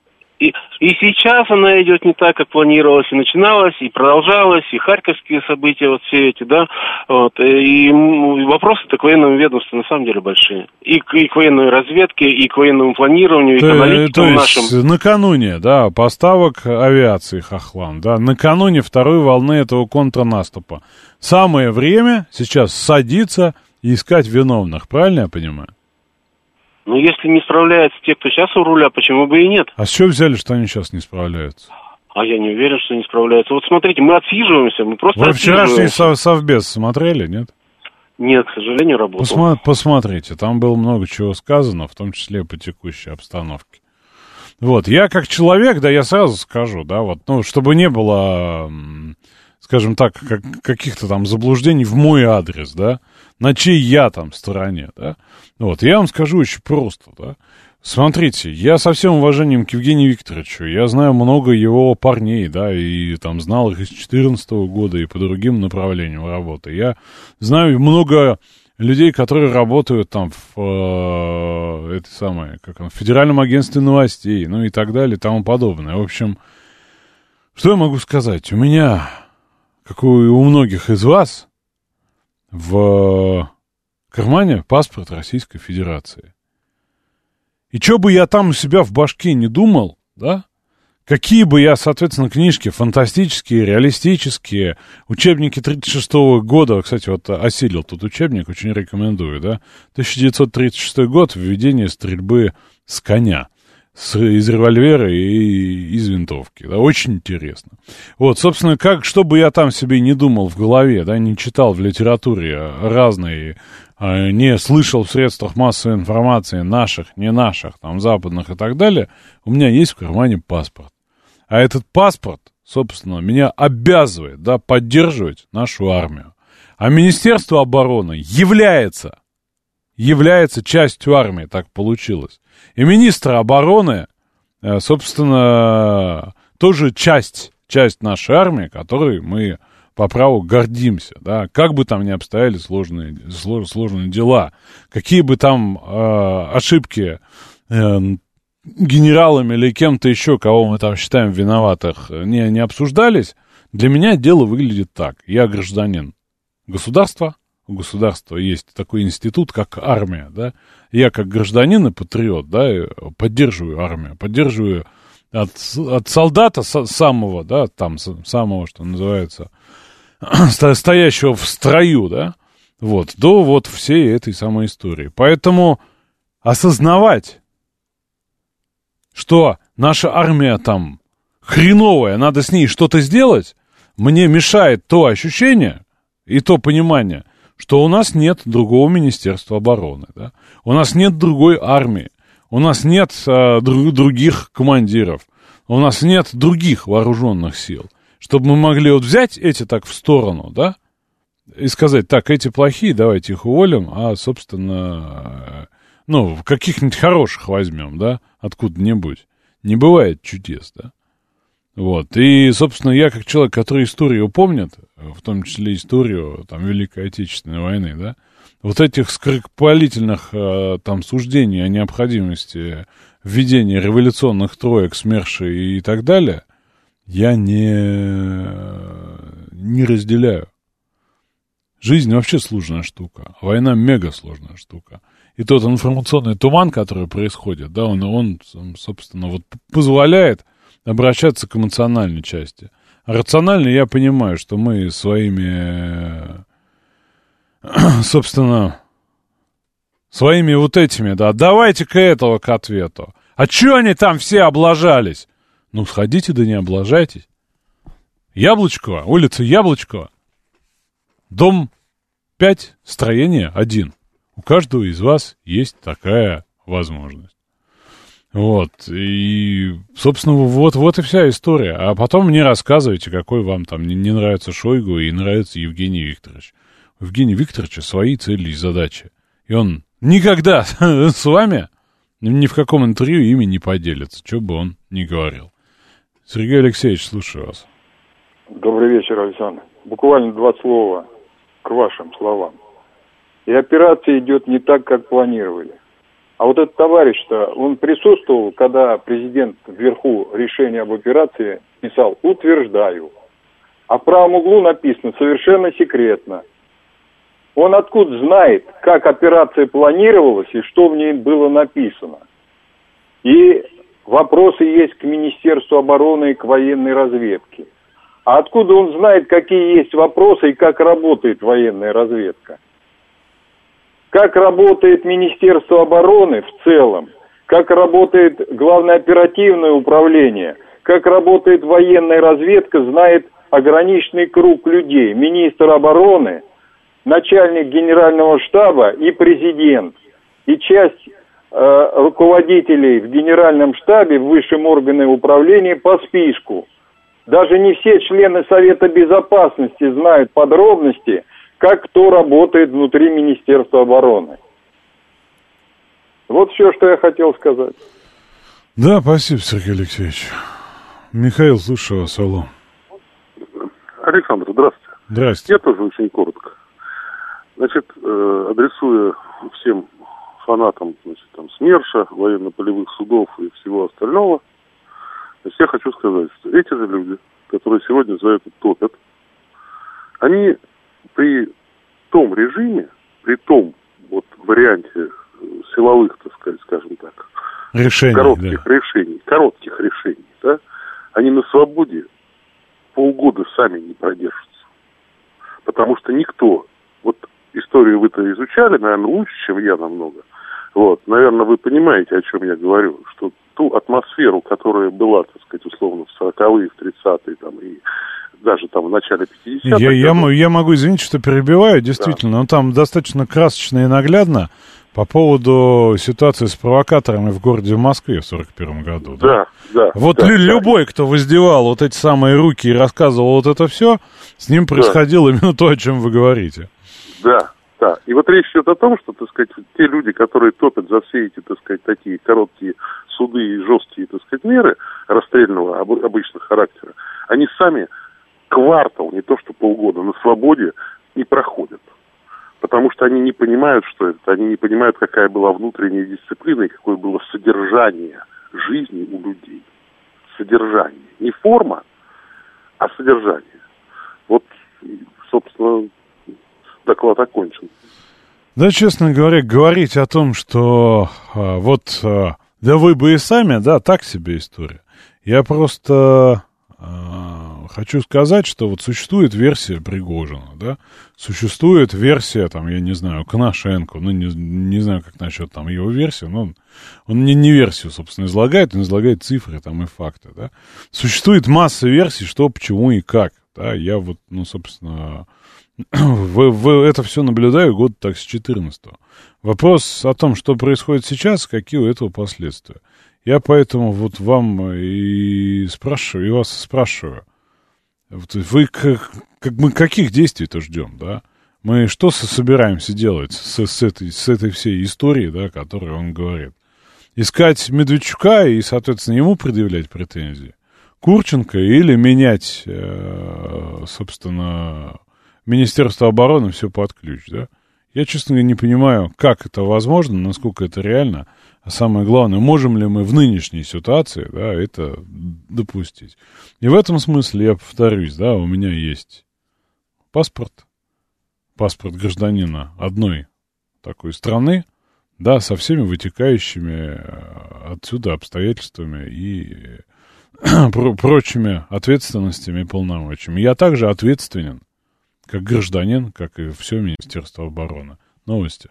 И, сейчас она идет не так, как планировалось, и начиналась, и продолжалась, и харьковские события, вот все эти, да, вот, и вопросы-то к военному ведомству на самом деле большие. И к, и к военной разведке, и к военному планированию, и
то,
к аналитикам
то есть
нашим.
накануне, да, поставок авиации Хохлам, да, накануне второй волны этого контрнаступа. Самое время сейчас садиться и искать виновных, правильно я понимаю?
Ну, если не справляются те, кто сейчас у руля, почему бы и нет?
А с чего взяли, что они сейчас не справляются?
А я не уверен, что не справляются. Вот смотрите, мы отсиживаемся, мы просто
Вы вчерашний сов совбез смотрели, нет?
Нет, к сожалению, работал.
Посма посмотрите, там было много чего сказано, в том числе по текущей обстановке. Вот, я как человек, да, я сразу скажу, да, вот, ну, чтобы не было, скажем так, как, каких-то там заблуждений в мой адрес, да, на чьей я там стороне, да. Вот, я вам скажу очень просто, да. Смотрите, я со всем уважением к Евгению Викторовичу, я знаю много его парней, да, и там знал их из 2014 года и по другим направлениям работы. Я знаю много людей, которые работают там в э, этой самой, как он, в Федеральном агентстве новостей, ну и так далее, и тому подобное. В общем, что я могу сказать? У меня, как и у многих из вас, в кармане паспорт Российской Федерации. И что бы я там у себя в башке не думал, да? Какие бы я, соответственно, книжки фантастические, реалистические, учебники 36 года, кстати, вот осилил тут учебник, очень рекомендую, да, 1936 год, введение стрельбы с коня с, из револьвера и из винтовки. Да, очень интересно. Вот, собственно, как, что бы я там себе не думал в голове, да, не читал в литературе разные, а, не слышал в средствах массовой информации наших, не наших, там, западных и так далее, у меня есть в кармане паспорт. А этот паспорт, собственно, меня обязывает, да, поддерживать нашу армию. А Министерство обороны является является частью армии, так получилось. И министр обороны, э, собственно, тоже часть, часть нашей армии, которой мы по праву гордимся, да, как бы там ни обстояли сложные, слож, сложные дела, какие бы там э, ошибки э, генералами или кем-то еще, кого мы там считаем виноватых, не, не обсуждались, для меня дело выглядит так. Я гражданин государства, у государства есть такой институт, как армия, да, я как гражданин и патриот, да, поддерживаю армию, поддерживаю от, от солдата самого, да, там, самого, что называется, стоящего в строю, да, вот, до вот всей этой самой истории. Поэтому осознавать, что наша армия там хреновая, надо с ней что-то сделать, мне мешает то ощущение и то понимание – что у нас нет другого Министерства обороны, да? у нас нет другой армии, у нас нет а, друг, других командиров, у нас нет других вооруженных сил, чтобы мы могли вот взять эти так в сторону, да, и сказать, так, эти плохие, давайте их уволим, а, собственно, ну, каких-нибудь хороших возьмем, да, откуда-нибудь. Не бывает чудес, да. Вот. И, собственно, я как человек, который историю помнит, в том числе историю там, Великой Отечественной войны, да, вот этих скоропалительных э, там суждений о необходимости введения революционных троек, СМЕРШи и так далее, я не, не разделяю. Жизнь вообще сложная штука, война мега сложная штука. И тот информационный туман, который происходит, да, он, он собственно, вот позволяет обращаться к эмоциональной части. А рационально я понимаю, что мы своими, собственно, своими вот этими, да, давайте-ка этого к ответу. А чё они там все облажались? Ну, сходите, да не облажайтесь. Яблочкова, улица Яблочкова, дом 5, строение 1. У каждого из вас есть такая возможность. Вот, и, собственно, вот, вот и вся история. А потом мне рассказывайте, какой вам там не, не нравится Шойгу и нравится Евгений Викторович. У Евгения Викторовича свои цели и задачи. И он никогда с вами ни в каком интервью ими не поделится, что бы он ни говорил. Сергей Алексеевич, слушаю вас.
Добрый вечер, Александр. Буквально два слова к вашим словам. И операция идет не так, как планировали. А вот этот товарищ-то, он присутствовал, когда президент вверху решение об операции писал «утверждаю». А в правом углу написано «совершенно секретно». Он откуда знает, как операция планировалась и что в ней было написано. И вопросы есть к Министерству обороны и к военной разведке. А откуда он знает, какие есть вопросы и как работает военная разведка? Как работает Министерство обороны в целом, как работает Главное оперативное управление, как работает военная разведка, знает ограниченный круг людей. Министр обороны, начальник генерального штаба и президент. И часть э, руководителей в генеральном штабе, в высшем органе управления по списку. Даже не все члены Совета Безопасности знают подробности – как кто работает внутри Министерства обороны. Вот все, что я хотел сказать.
Да, спасибо, Сергей Алексеевич. Михаил, слушаю вас, алло.
Александр, здравствуйте.
Здравствуйте.
Я тоже очень коротко. Значит, э, адресуя всем фанатам значит, там, СМЕРШа, военно-полевых судов и всего остального, я хочу сказать, что эти же люди, которые сегодня за это топят, они при том режиме, при том вот варианте силовых, так сказать, скажем так,
Решение,
коротких
да.
решений, коротких решений, да, они на свободе полгода сами не продержатся. Потому что никто, вот историю вы-то изучали, наверное, лучше, чем я намного. Вот, наверное, вы понимаете, о чем я говорю, что ту атмосферу, которая была, так сказать, условно, в 40-е, в 30-е, там, и даже там в начале 50-х.
Я, я, я могу, извините, что перебиваю, действительно, но там достаточно красочно и наглядно по поводу ситуации с провокаторами в городе Москве в 41 году.
Да, да.
Вот
да,
лю-
да.
любой, кто воздевал вот эти самые руки и рассказывал вот это все, с ним происходило именно то, о чем вы говорите.
Да, да. И вот речь идет о том, что, так сказать, те люди, которые топят за все эти, так сказать, такие короткие суды и жесткие, так сказать, меры расстрельного об- обычного характера, они сами квартал, не то что полгода, на свободе не проходят. Потому что они не понимают, что это, они не понимают, какая была внутренняя дисциплина и какое было содержание жизни у людей. Содержание. Не форма, а содержание. Вот, собственно, доклад окончен.
Да, честно говоря, говорить о том, что а, вот, а, да вы бы и сами, да, так себе история. Я просто а, хочу сказать, что вот существует версия Пригожина, да, существует версия, там, я не знаю, Коношенко, ну, не, не знаю, как насчет там его версии, но он, он не, не версию, собственно, излагает, он излагает цифры там и факты, да. Существует масса версий, что, почему и как, да, я вот, ну, собственно, в, в это все наблюдаю год так с 14 Вопрос о том, что происходит сейчас, какие у этого последствия. Я поэтому вот вам и спрашиваю, и вас спрашиваю. Вы как, как мы каких действий-то ждем, да? Мы что со- собираемся делать с, с, этой, с этой всей историей, да, которую он говорит? Искать Медведчука и, соответственно, ему предъявлять претензии? Курченко или менять, э, собственно, Министерство обороны все под ключ, да? Я, честно говоря, не понимаю, как это возможно, насколько это реально, а самое главное, можем ли мы в нынешней ситуации, да, это допустить. И в этом смысле, я повторюсь, да, у меня есть паспорт, паспорт гражданина одной такой страны, да, со всеми вытекающими э, отсюда обстоятельствами и про- прочими ответственностями и полномочиями. Я также ответственен как гражданин, как и все Министерство обороны. Новости.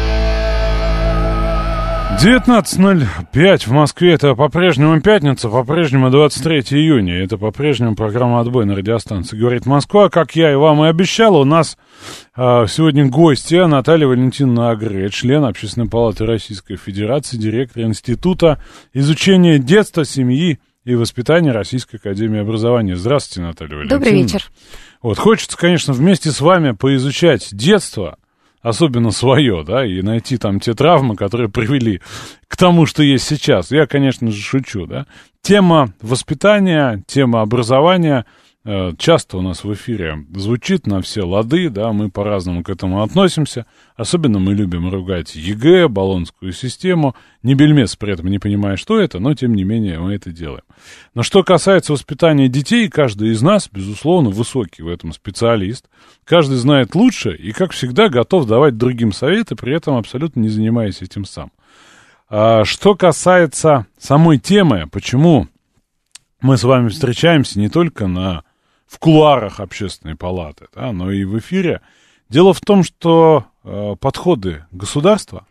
19.05 в Москве. Это по-прежнему пятница, по-прежнему 23 июня. Это по-прежнему программа «Отбой» на радиостанции «Говорит Москва». Как я и вам и обещал, у нас а, сегодня гостья Наталья Валентиновна Агре, член Общественной палаты Российской Федерации, директор Института изучения детства, семьи и воспитания Российской Академии Образования. Здравствуйте, Наталья Валентиновна.
Добрый вечер.
Вот, хочется, конечно, вместе с вами поизучать детство, особенно свое, да, и найти там те травмы, которые привели к тому, что есть сейчас. Я, конечно же, шучу, да. Тема воспитания, тема образования часто у нас в эфире звучит на все лады, да, мы по-разному к этому относимся. Особенно мы любим ругать ЕГЭ, болонскую систему. Не бельмес при этом не понимая, что это, но, тем не менее, мы это делаем. Но что касается воспитания детей, каждый из нас, безусловно, высокий в этом специалист. Каждый знает лучше и, как всегда, готов давать другим советы, при этом абсолютно не занимаясь этим сам. А что касается самой темы, почему мы с вами встречаемся не только на, в кулуарах общественной палаты, да, но и в эфире. Дело в том, что э, подходы государства,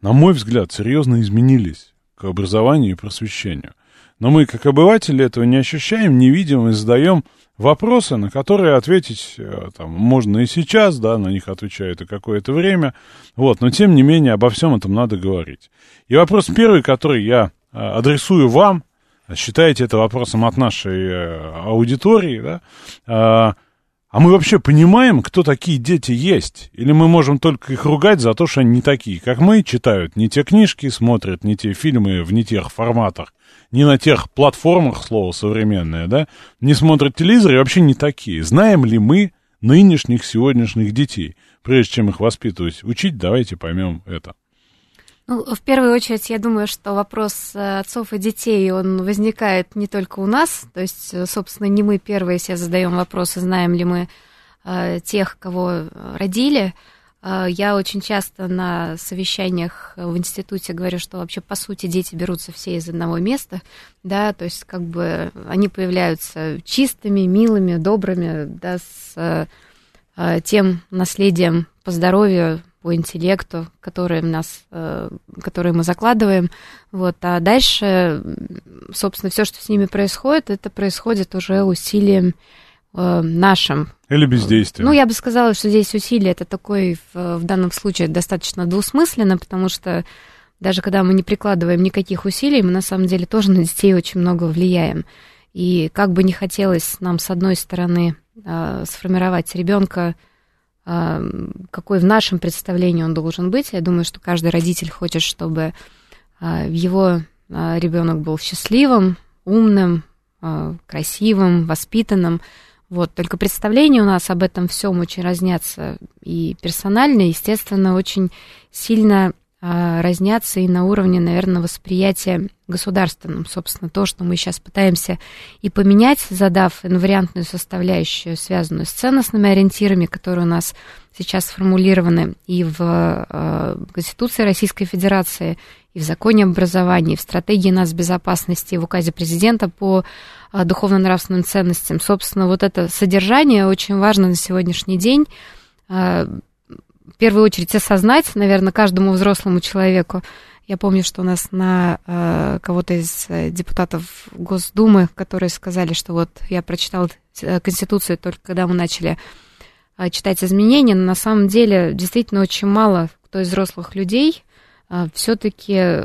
на мой взгляд, серьезно изменились к образованию и просвещению. Но мы, как обыватели, этого не ощущаем, не видим и задаем вопросы, на которые ответить э, там, можно и сейчас, да, на них отвечают и какое-то время. Вот, но тем не менее обо всем этом надо говорить. И вопрос первый, который я э, адресую вам, считаете это вопросом от нашей э, аудитории, да, э, А мы вообще понимаем, кто такие дети есть? Или мы можем только их ругать за то, что они не такие, как мы, читают не те книжки, смотрят не те фильмы в не тех форматах, не на тех платформах, слово современное, да, не смотрят телевизор и вообще не такие. Знаем ли мы нынешних, сегодняшних детей? Прежде чем их воспитывать, учить, давайте поймем это.
Ну, в первую очередь, я думаю, что вопрос э, отцов и детей, он возникает не только у нас, то есть, э, собственно, не мы первые себе задаем вопросы, знаем ли мы э, тех, кого родили. Э, я очень часто на совещаниях в институте говорю, что вообще, по сути, дети берутся все из одного места, да, то есть, как бы, они появляются чистыми, милыми, добрыми, да, с э, тем наследием по здоровью, по интеллекту, которые, нас, э, которые мы закладываем. Вот. А дальше, собственно, все, что с ними происходит, это происходит уже усилием э, нашим.
Или бездействием.
Ну, я бы сказала, что здесь усилие это такой в, в данном случае достаточно двусмысленно, потому что даже когда мы не прикладываем никаких усилий, мы на самом деле тоже на детей очень много влияем. И как бы не хотелось нам, с одной стороны, э, сформировать ребенка какой в нашем представлении он должен быть. Я думаю, что каждый родитель хочет, чтобы а, его а, ребенок был счастливым, умным, красивым, воспитанным. Вот, только представления у нас об этом всем очень разнятся и персонально, естественно, очень сильно разнятся и на уровне, наверное, восприятия государственном. Собственно, то, что мы сейчас пытаемся и поменять, задав инвариантную составляющую, связанную с ценностными ориентирами, которые у нас сейчас сформулированы и в э, Конституции Российской Федерации, и в законе об образовании, и в стратегии нас безопасности, и в указе президента по э, духовно-нравственным ценностям. Собственно, вот это содержание очень важно на сегодняшний день в первую очередь осознать, наверное, каждому взрослому человеку. Я помню, что у нас на э, кого-то из э, депутатов Госдумы, которые сказали, что вот я прочитал э, Конституцию только когда мы начали э, читать изменения, но на самом деле действительно очень мало кто из взрослых людей э, все-таки э,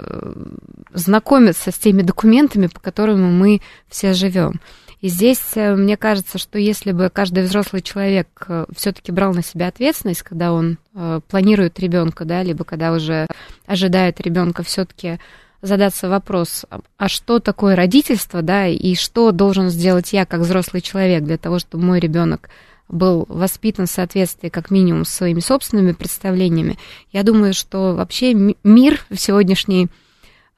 знакомится с теми документами, по которым мы все живем. И здесь э, мне кажется, что если бы каждый взрослый человек э, все-таки брал на себя ответственность, когда он э, планирует ребенка, да, либо когда уже ожидает ребенка, все-таки задаться вопрос, а что такое родительство, да, и что должен сделать я как взрослый человек для того, чтобы мой ребенок был воспитан в соответствии как минимум с своими собственными представлениями. Я думаю, что вообще мир в сегодняшней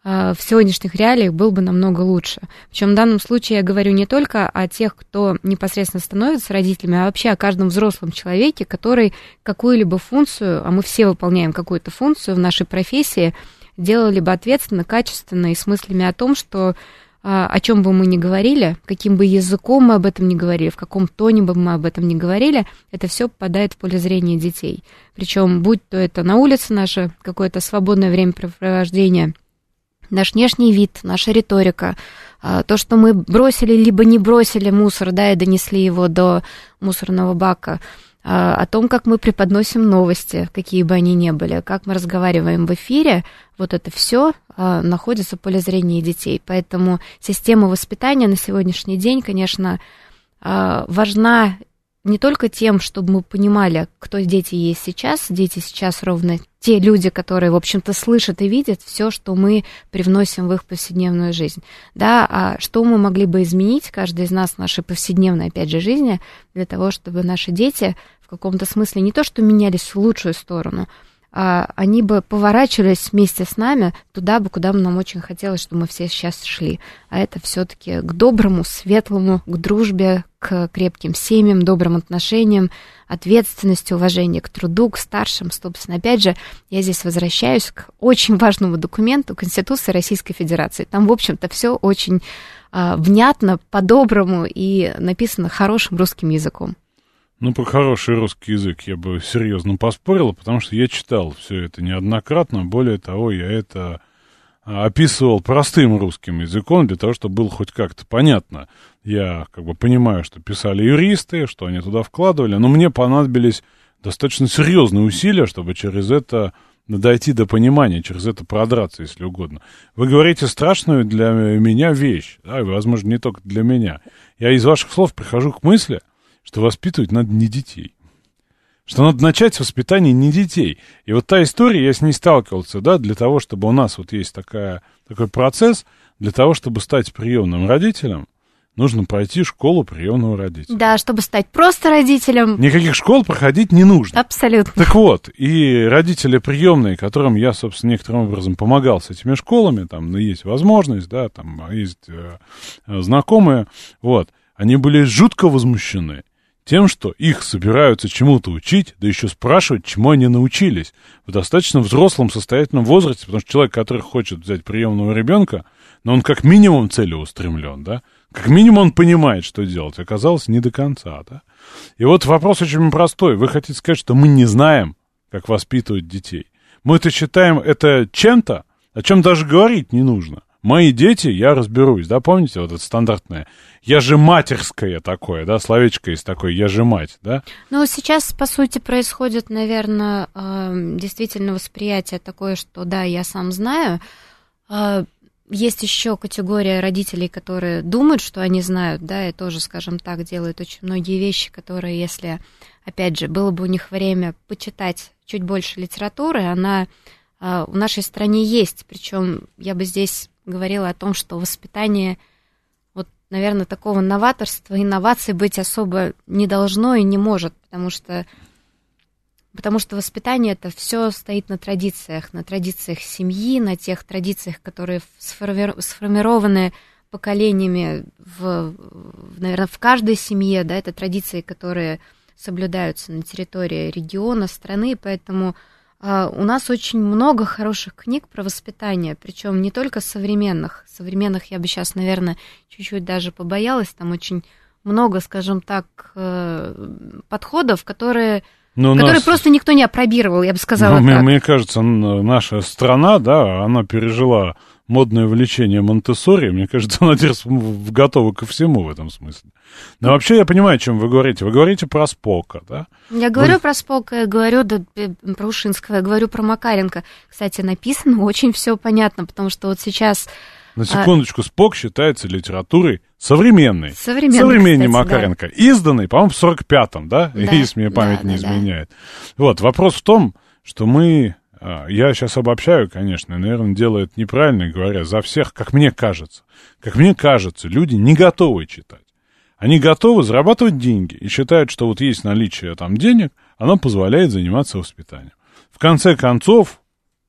в сегодняшних реалиях был бы намного лучше. Причем в данном случае я говорю не только о тех, кто непосредственно становится родителями, а вообще о каждом взрослом человеке, который какую-либо функцию, а мы все выполняем какую-то функцию в нашей профессии, делали бы ответственно, качественно и с мыслями о том, что э, о чем бы мы ни говорили, каким бы языком мы об этом ни говорили, в каком тоне бы мы об этом ни говорили, это все попадает в поле зрения детей. Причем, будь то это на улице наше какое-то свободное времяпрепровождение – наш внешний вид, наша риторика, а, то, что мы бросили либо не бросили мусор, да, и донесли его до мусорного бака, а, о том, как мы преподносим новости, какие бы они ни были, как мы разговариваем в эфире, вот это все а, находится в поле зрения детей. Поэтому система воспитания на сегодняшний день, конечно, важна не только тем, чтобы мы понимали, кто дети есть сейчас. Дети сейчас ровно те люди, которые, в общем-то, слышат и видят все, что мы привносим в их повседневную жизнь. Да, а что мы могли бы изменить, каждый из нас в нашей повседневной, опять же, жизни, для того, чтобы наши дети в каком-то смысле не то, что менялись в лучшую сторону, они бы поворачивались вместе с нами туда бы, куда бы нам очень хотелось, чтобы мы все сейчас шли. А это все-таки к доброму, светлому, к дружбе, к крепким семьям, добрым отношениям, ответственности, уважению к труду, к старшим. Собственно, опять же, я здесь возвращаюсь к очень важному документу Конституции Российской Федерации. Там, в общем-то, все очень а, внятно, по-доброму и написано хорошим русским языком.
Ну, про хороший русский язык я бы серьезно поспорил, потому что я читал все это неоднократно. Более того, я это а, описывал простым русским языком для того, чтобы было хоть как-то понятно. Я как бы понимаю, что писали юристы, что они туда вкладывали, но мне понадобились достаточно серьезные усилия, чтобы через это дойти до понимания, через это продраться, если угодно. Вы говорите страшную для меня вещь, да, и, возможно, не только для меня. Я из ваших слов прихожу к мысли, что воспитывать надо не детей. Что надо начать с воспитания не детей. И вот та история, я с ней сталкивался, да, для того, чтобы у нас вот есть такая, такой процесс, для того, чтобы стать приемным родителем, нужно пройти школу приемного родителя.
Да, чтобы стать просто родителем.
Никаких школ проходить не нужно.
Абсолютно.
Так вот, и родители приемные, которым я, собственно, некоторым образом помогал с этими школами, там ну, есть возможность, да, там есть э, знакомые, вот, они были жутко возмущены тем, что их собираются чему-то учить, да еще спрашивать, чему они научились в достаточно взрослом состоятельном возрасте, потому что человек, который хочет взять приемного ребенка, но он как минимум целеустремлен, да, как минимум он понимает, что делать, оказалось не до конца, да. И вот вопрос очень простой. Вы хотите сказать, что мы не знаем, как воспитывать детей? Мы это считаем это чем-то, о чем даже говорить не нужно. Мои дети, я разберусь, да, помните вот это стандартное? Я же матерское такое, да, словечко есть такое, я же мать, да?
Ну, сейчас, по сути, происходит, наверное, действительно восприятие такое, что да, я сам знаю. А, есть еще категория родителей, которые думают, что они знают, да, и тоже, скажем так, делают очень многие вещи, которые, если, опять же, было бы у них время почитать чуть больше литературы, она а, в нашей стране есть. Причем я бы здесь говорила о том, что воспитание, вот, наверное, такого новаторства, инноваций быть особо не должно и не может, потому что потому что воспитание это все стоит на традициях, на традициях семьи, на тех традициях, которые сформированы поколениями в, наверное, в каждой семье, да, это традиции, которые соблюдаются на территории региона, страны, поэтому а, у нас очень много хороших книг про воспитание, причем не только современных. Современных я бы сейчас, наверное, чуть-чуть даже побоялась. Там очень много, скажем так, э, подходов, которые но ну, который нас... просто никто не опробировал, я бы сказала
ну,
так.
Мне кажется, наша страна, да, она пережила модное влечение Монтессори, мне кажется, она теперь готова ко всему в этом смысле. Но вообще я понимаю, о чем вы говорите. Вы говорите про Спока, да?
Я говорю вы... про Спока, я говорю да, про Ушинского, я говорю про Макаренко. Кстати, написано очень все понятно, потому что вот сейчас
на секундочку, Спок считается литературой современной.
Современной,
Современней Макаренко. Да. Изданной, по-моему, в 45-м, да? да? Если мне память да, не да, изменяет. Да. Вот, вопрос в том, что мы... А, я сейчас обобщаю, конечно, наверное, делает неправильно, говоря, за всех, как мне кажется. Как мне кажется, люди не готовы читать. Они готовы зарабатывать деньги и считают, что вот есть наличие там денег, оно позволяет заниматься воспитанием. В конце концов,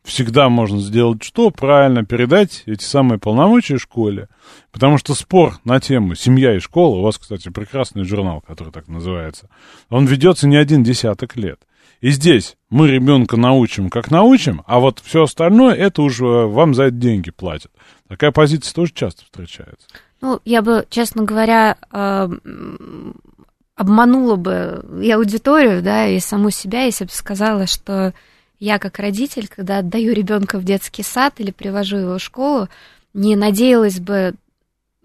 всегда можно сделать что? Правильно передать эти самые полномочия школе. Потому что спор на тему «семья и школа», у вас, кстати, прекрасный журнал, который так называется, он ведется не один десяток лет. И здесь мы ребенка научим, как научим, а вот все остальное, это уже вам за это деньги платят. Такая позиция тоже часто встречается.
Ну, я бы, честно говоря, э, обманула бы и аудиторию, да, и саму себя, если бы сказала, что я как родитель, когда отдаю ребенка в детский сад или привожу его в школу, не надеялась бы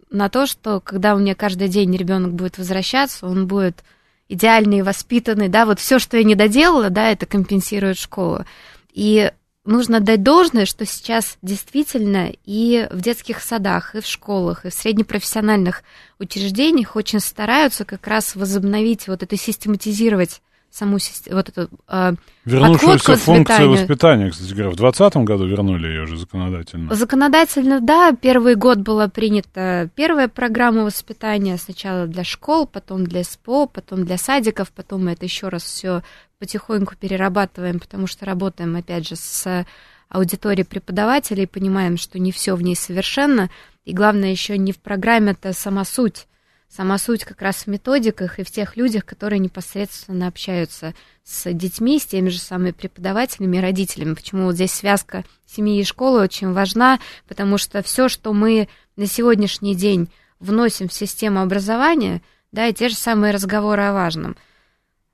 на то, что когда у меня каждый день ребенок будет возвращаться, он будет идеальный, воспитанный, да, вот все, что я не доделала, да, это компенсирует школу. И нужно дать должное, что сейчас действительно и в детских садах, и в школах, и в среднепрофессиональных учреждениях очень стараются как раз возобновить вот это, систематизировать саму вот эту э,
Вернувшуюся функцию воспитания, кстати говоря, в 2020 году вернули ее уже законодательно.
Законодательно, да. Первый год была принята первая программа воспитания. Сначала для школ, потом для СПО, потом для садиков, потом мы это еще раз все потихоньку перерабатываем, потому что работаем, опять же, с аудиторией преподавателей, понимаем, что не все в ней совершенно. И главное еще не в программе, это сама суть Сама суть как раз в методиках и в тех людях, которые непосредственно общаются с детьми, с теми же самыми преподавателями и родителями. Почему вот здесь связка семьи и школы очень важна, потому что все, что мы на сегодняшний день вносим в систему образования, да, и те же самые разговоры о важном.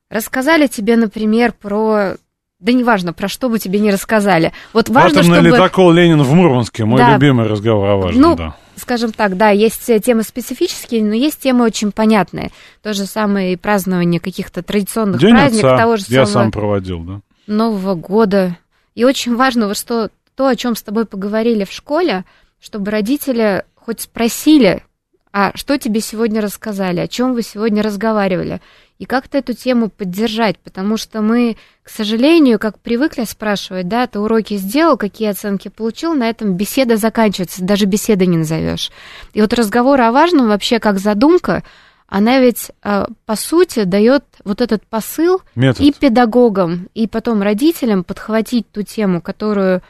Рассказали тебе, например, про да неважно, про что бы тебе не рассказали. Вот важно,
Атомный
чтобы...
ледокол Ленин в Мурманске, мой да. любимый разговор о важном,
ну,
да
скажем так, да, есть темы специфические, но есть темы очень понятные. То же самое и празднование каких-то традиционных
День
праздников.
Отца. Того же Я самого... сам проводил, да.
Нового года. И очень важно, вот что то, о чем с тобой поговорили в школе, чтобы родители хоть спросили, а что тебе сегодня рассказали, о чем вы сегодня разговаривали. И как-то эту тему поддержать, потому что мы, к сожалению, как привыкли спрашивать, да, ты уроки сделал, какие оценки получил, на этом беседа заканчивается, даже беседы не назовешь. И вот разговор о важном вообще как задумка, она ведь, а, по сути, дает вот этот посыл
Метод.
и педагогам, и потом родителям подхватить ту тему, которую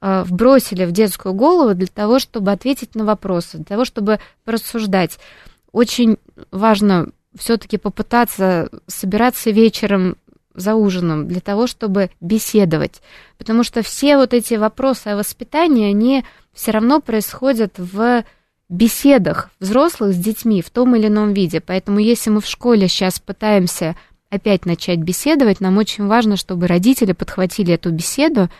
а, вбросили в детскую голову для того, чтобы ответить на вопросы, для того, чтобы порассуждать. Очень важно все-таки попытаться собираться вечером за ужином для того, чтобы беседовать. Потому что все вот эти вопросы о воспитании, они все равно происходят в беседах взрослых с детьми в том или ином виде. Поэтому если мы в школе сейчас пытаемся опять начать беседовать, нам очень важно, чтобы родители подхватили эту беседу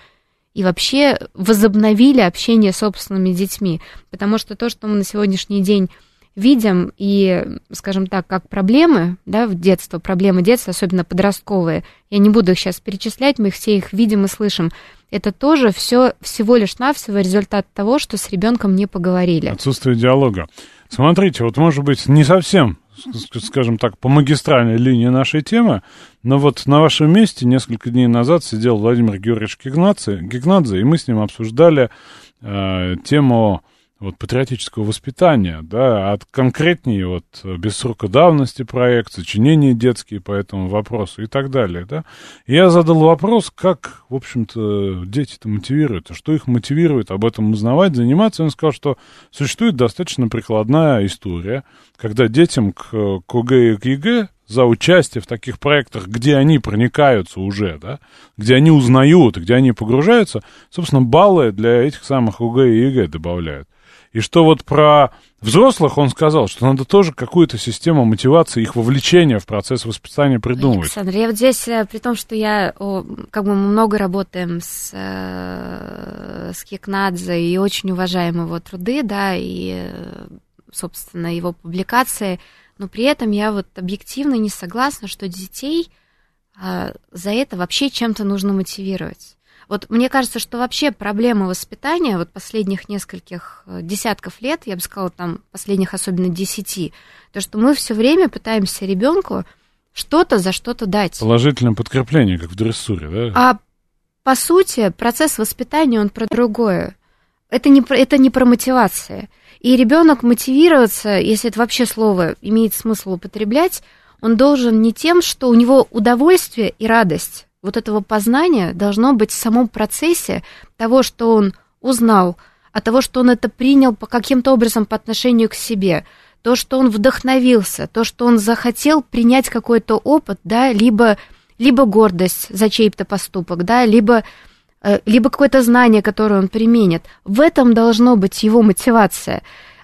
и вообще возобновили общение с собственными детьми. Потому что то, что мы на сегодняшний день видим и, скажем так, как проблемы, да, в детство, проблемы детства, особенно подростковые, я не буду их сейчас перечислять, мы все их видим и слышим, это тоже все всего лишь навсего результат того, что с ребенком не поговорили.
Отсутствие диалога. Смотрите, вот может быть не совсем, скажем так, по магистральной линии нашей темы, но вот на вашем месте несколько дней назад сидел Владимир Георгиевич Гигнадзе, Гигнадзе и мы с ним обсуждали э, тему вот, патриотического воспитания, да, от конкретнее вот без срока давности проект, сочинения детские по этому вопросу и так далее, да. И я задал вопрос, как, в общем-то, дети-то мотивируют, а что их мотивирует об этом узнавать, заниматься. Он сказал, что существует достаточно прикладная история, когда детям к, к ОГЭ и к ЕГЭ за участие в таких проектах, где они проникаются уже, да, где они узнают, где они погружаются, собственно, баллы для этих самых ОГЭ и ЕГЭ добавляют. И что вот про взрослых он сказал, что надо тоже какую-то систему мотивации, их вовлечения в процесс воспитания придумывать.
Александр, я вот здесь, э, при том, что я, как бы мы много работаем с, э, с Кикнадзе и очень уважаем его труды, да, и, э, собственно, его публикации, но при этом я вот объективно не согласна, что детей за это вообще чем-то нужно мотивировать. Вот мне кажется, что вообще проблема воспитания вот последних нескольких э, десятков лет, я бы сказала, там последних особенно десяти, то, что мы все время пытаемся ребенку что-то за что-то дать.
Положительное подкрепление, как в дрессуре, да?
А по сути, процесс воспитания, он про другое. Это не, это не про мотивацию. И ребенок мотивироваться, если это вообще слово имеет смысл употреблять, он должен не тем, что у него удовольствие и радость, вот этого познания должно быть в самом процессе того, что он узнал, от того, что он это принял по каким-то образом по отношению к себе, то, что он вдохновился, то, что он захотел принять какой-то опыт, да, либо, либо гордость за чей-то поступок, да, либо, э, либо какое-то знание, которое он применит. В этом должно быть его мотивация.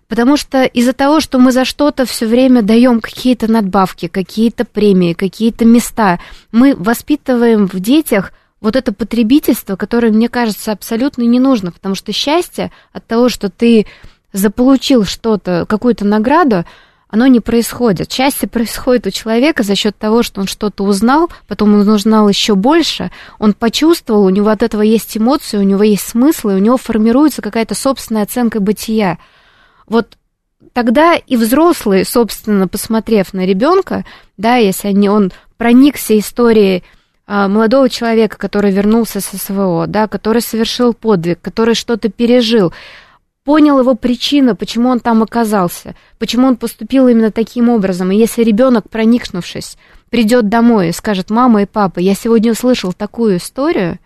Потому что из-за того, что мы за что-то все время даем какие-то надбавки, какие-то премии, какие-то места, мы воспитываем в детях вот это потребительство, которое, мне кажется, абсолютно не нужно, потому что счастье от того, что ты заполучил что-то, какую-то награду, оно не происходит. Счастье происходит у человека за счет того, что он что-то узнал, потом он узнал еще больше, он почувствовал, у него от этого есть эмоции, у него есть смысл, и у него формируется какая-то собственная оценка бытия. Вот тогда и взрослые, собственно, посмотрев на ребенка, да, если они, он проникся историей а, молодого человека, который вернулся с СВО, да, который совершил подвиг, который что-то пережил, понял его причину, почему он там оказался, почему он поступил именно таким образом. И если ребенок, проникнувшись, придет домой и скажет, мама и папа, я сегодня услышал такую историю,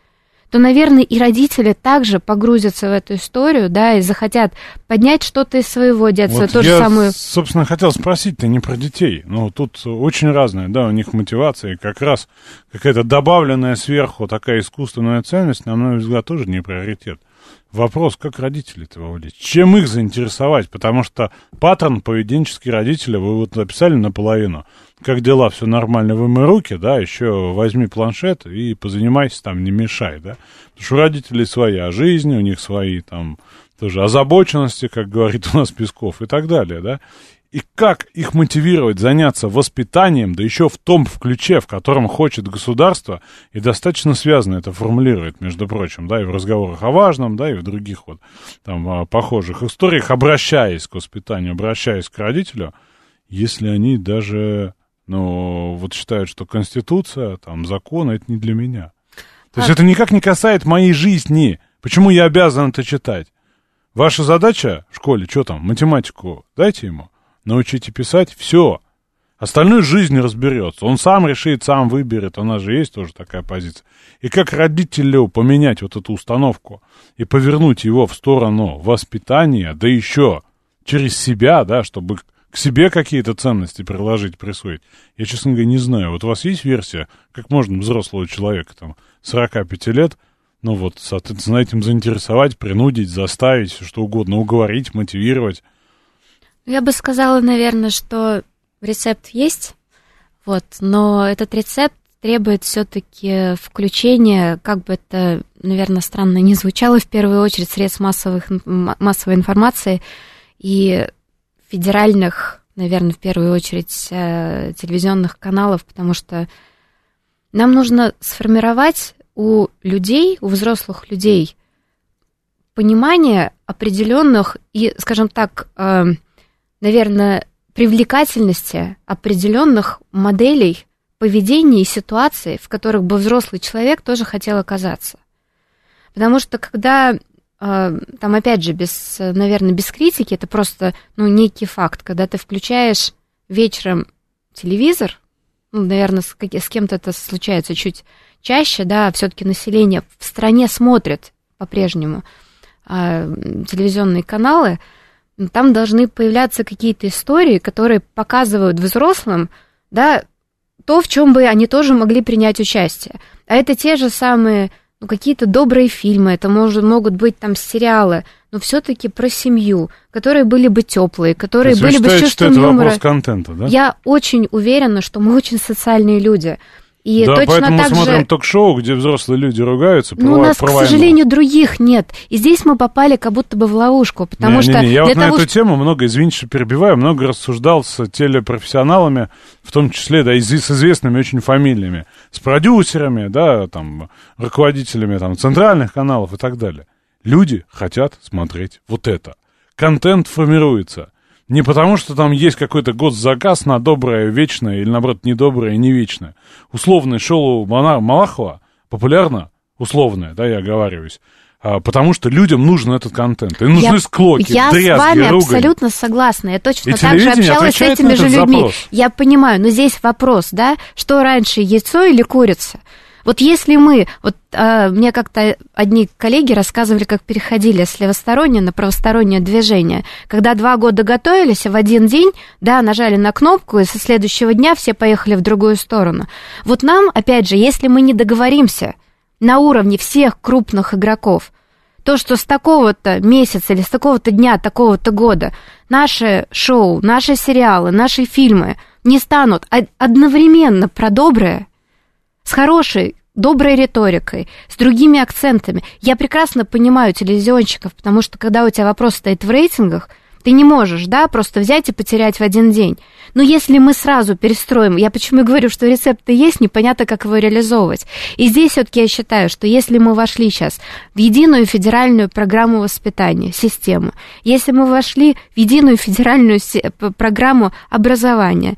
то, наверное, и родители также погрузятся в эту историю, да, и захотят поднять что-то из своего детства.
Вот
то
я,
же самое...
собственно, хотел спросить-то не про детей. Ну, тут очень разное, да, у них мотивация, и как раз какая-то добавленная сверху такая искусственная ценность, на мой взгляд, тоже не приоритет. Вопрос, как родителей это вовлечь? Чем их заинтересовать? Потому что паттерн поведенческий родителя вы вот написали наполовину. Как дела, все нормально, вымой руки, да, еще возьми планшет и позанимайся там, не мешай, да. Потому что у родителей своя жизнь, у них свои там тоже озабоченности, как говорит у нас Песков, и так далее, да и как их мотивировать заняться воспитанием, да еще в том в ключе, в котором хочет государство, и достаточно связано это формулирует, между прочим, да, и в разговорах о важном, да, и в других вот там а, похожих историях, обращаясь к воспитанию, обращаясь к родителю, если они даже но вот считают, что Конституция, там, закон, это не для меня. То есть это никак не касает моей жизни. Почему я обязан это читать? Ваша задача в школе, что там, математику дайте ему, научите писать, все. Остальную жизнь разберется. Он сам решит, сам выберет. У нас же есть тоже такая позиция. И как родителю поменять вот эту установку и повернуть его в сторону воспитания, да еще через себя, да, чтобы к себе какие-то ценности приложить, присвоить. Я, честно говоря, не знаю. Вот у вас есть версия, как можно взрослого человека, там, 45 лет, ну вот, соответственно, этим заинтересовать, принудить, заставить, что угодно, уговорить, мотивировать?
Я бы сказала, наверное, что рецепт есть, вот, но этот рецепт требует все-таки включения, как бы это, наверное, странно не звучало, в первую очередь средств массовых, массовой информации и федеральных, наверное, в первую очередь э, телевизионных каналов, потому что нам нужно сформировать у людей, у взрослых людей понимание определенных и, скажем так, э, наверное, привлекательности определенных моделей поведения и ситуаций, в которых бы взрослый человек тоже хотел оказаться. Потому что когда, там опять же, без, наверное, без критики, это просто ну, некий факт, когда ты включаешь вечером телевизор, ну, наверное, с, с кем-то это случается чуть чаще, да, все-таки население в стране смотрит по-прежнему э, телевизионные каналы, там должны появляться какие-то истории, которые показывают взрослым, да, то, в чем бы они тоже могли принять участие. А это те же самые, ну, какие-то добрые фильмы, это может, могут быть там сериалы, но все-таки про семью, которые были бы теплые, которые были бы с чувством
что это
юмора.
вопрос контента, да?
Я очень уверена, что мы очень социальные люди. И
да,
точно
поэтому
так
мы смотрим
же...
ток-шоу, где взрослые люди ругаются,
Ну, у нас,
про
к
войну.
сожалению, других нет. И здесь мы попали как будто бы в ловушку, потому
не,
что
не, не, я
для
вот на
того,
эту
что-
тему много, извините, что перебиваю, много рассуждал с телепрофессионалами, в том числе, да, и с с известными очень фамилиями, с продюсерами, да, там, руководителями, там, центральных каналов и так далее. Люди хотят смотреть вот это. Контент формируется. Не потому, что там есть какой-то госзаказ на доброе, вечное, или, наоборот, недоброе, не вечное. Условное шоу Малахова популярно, условное, да, я оговариваюсь, а, потому что людям нужен этот контент. Им нужны
Я-
склоки,
Я
дрязги,
с вами
ругань.
абсолютно согласна. Я точно
И
так же общалась с этими же людьми.
запрос.
Я понимаю, но здесь вопрос, да, что раньше, яйцо или курица? Вот если мы, вот а, мне как-то одни коллеги рассказывали, как переходили с левостороннего на правостороннее движение, когда два года готовились, а в один день, да, нажали на кнопку, и со следующего дня все поехали в другую сторону. Вот нам, опять же, если мы не договоримся на уровне всех крупных игроков, то, что с такого-то месяца или с такого-то дня, такого-то года наши шоу, наши сериалы, наши фильмы не станут од- одновременно про доброе, с хорошей, доброй риторикой, с другими акцентами. Я прекрасно понимаю телевизионщиков, потому что когда у тебя вопрос стоит в рейтингах, ты не можешь, да, просто взять и потерять в один день. Но если мы сразу перестроим, я почему и говорю, что рецепты есть, непонятно, как его реализовывать. И здесь все-таки я считаю, что если мы вошли сейчас в единую федеральную программу воспитания, систему, если мы вошли в единую федеральную программу образования,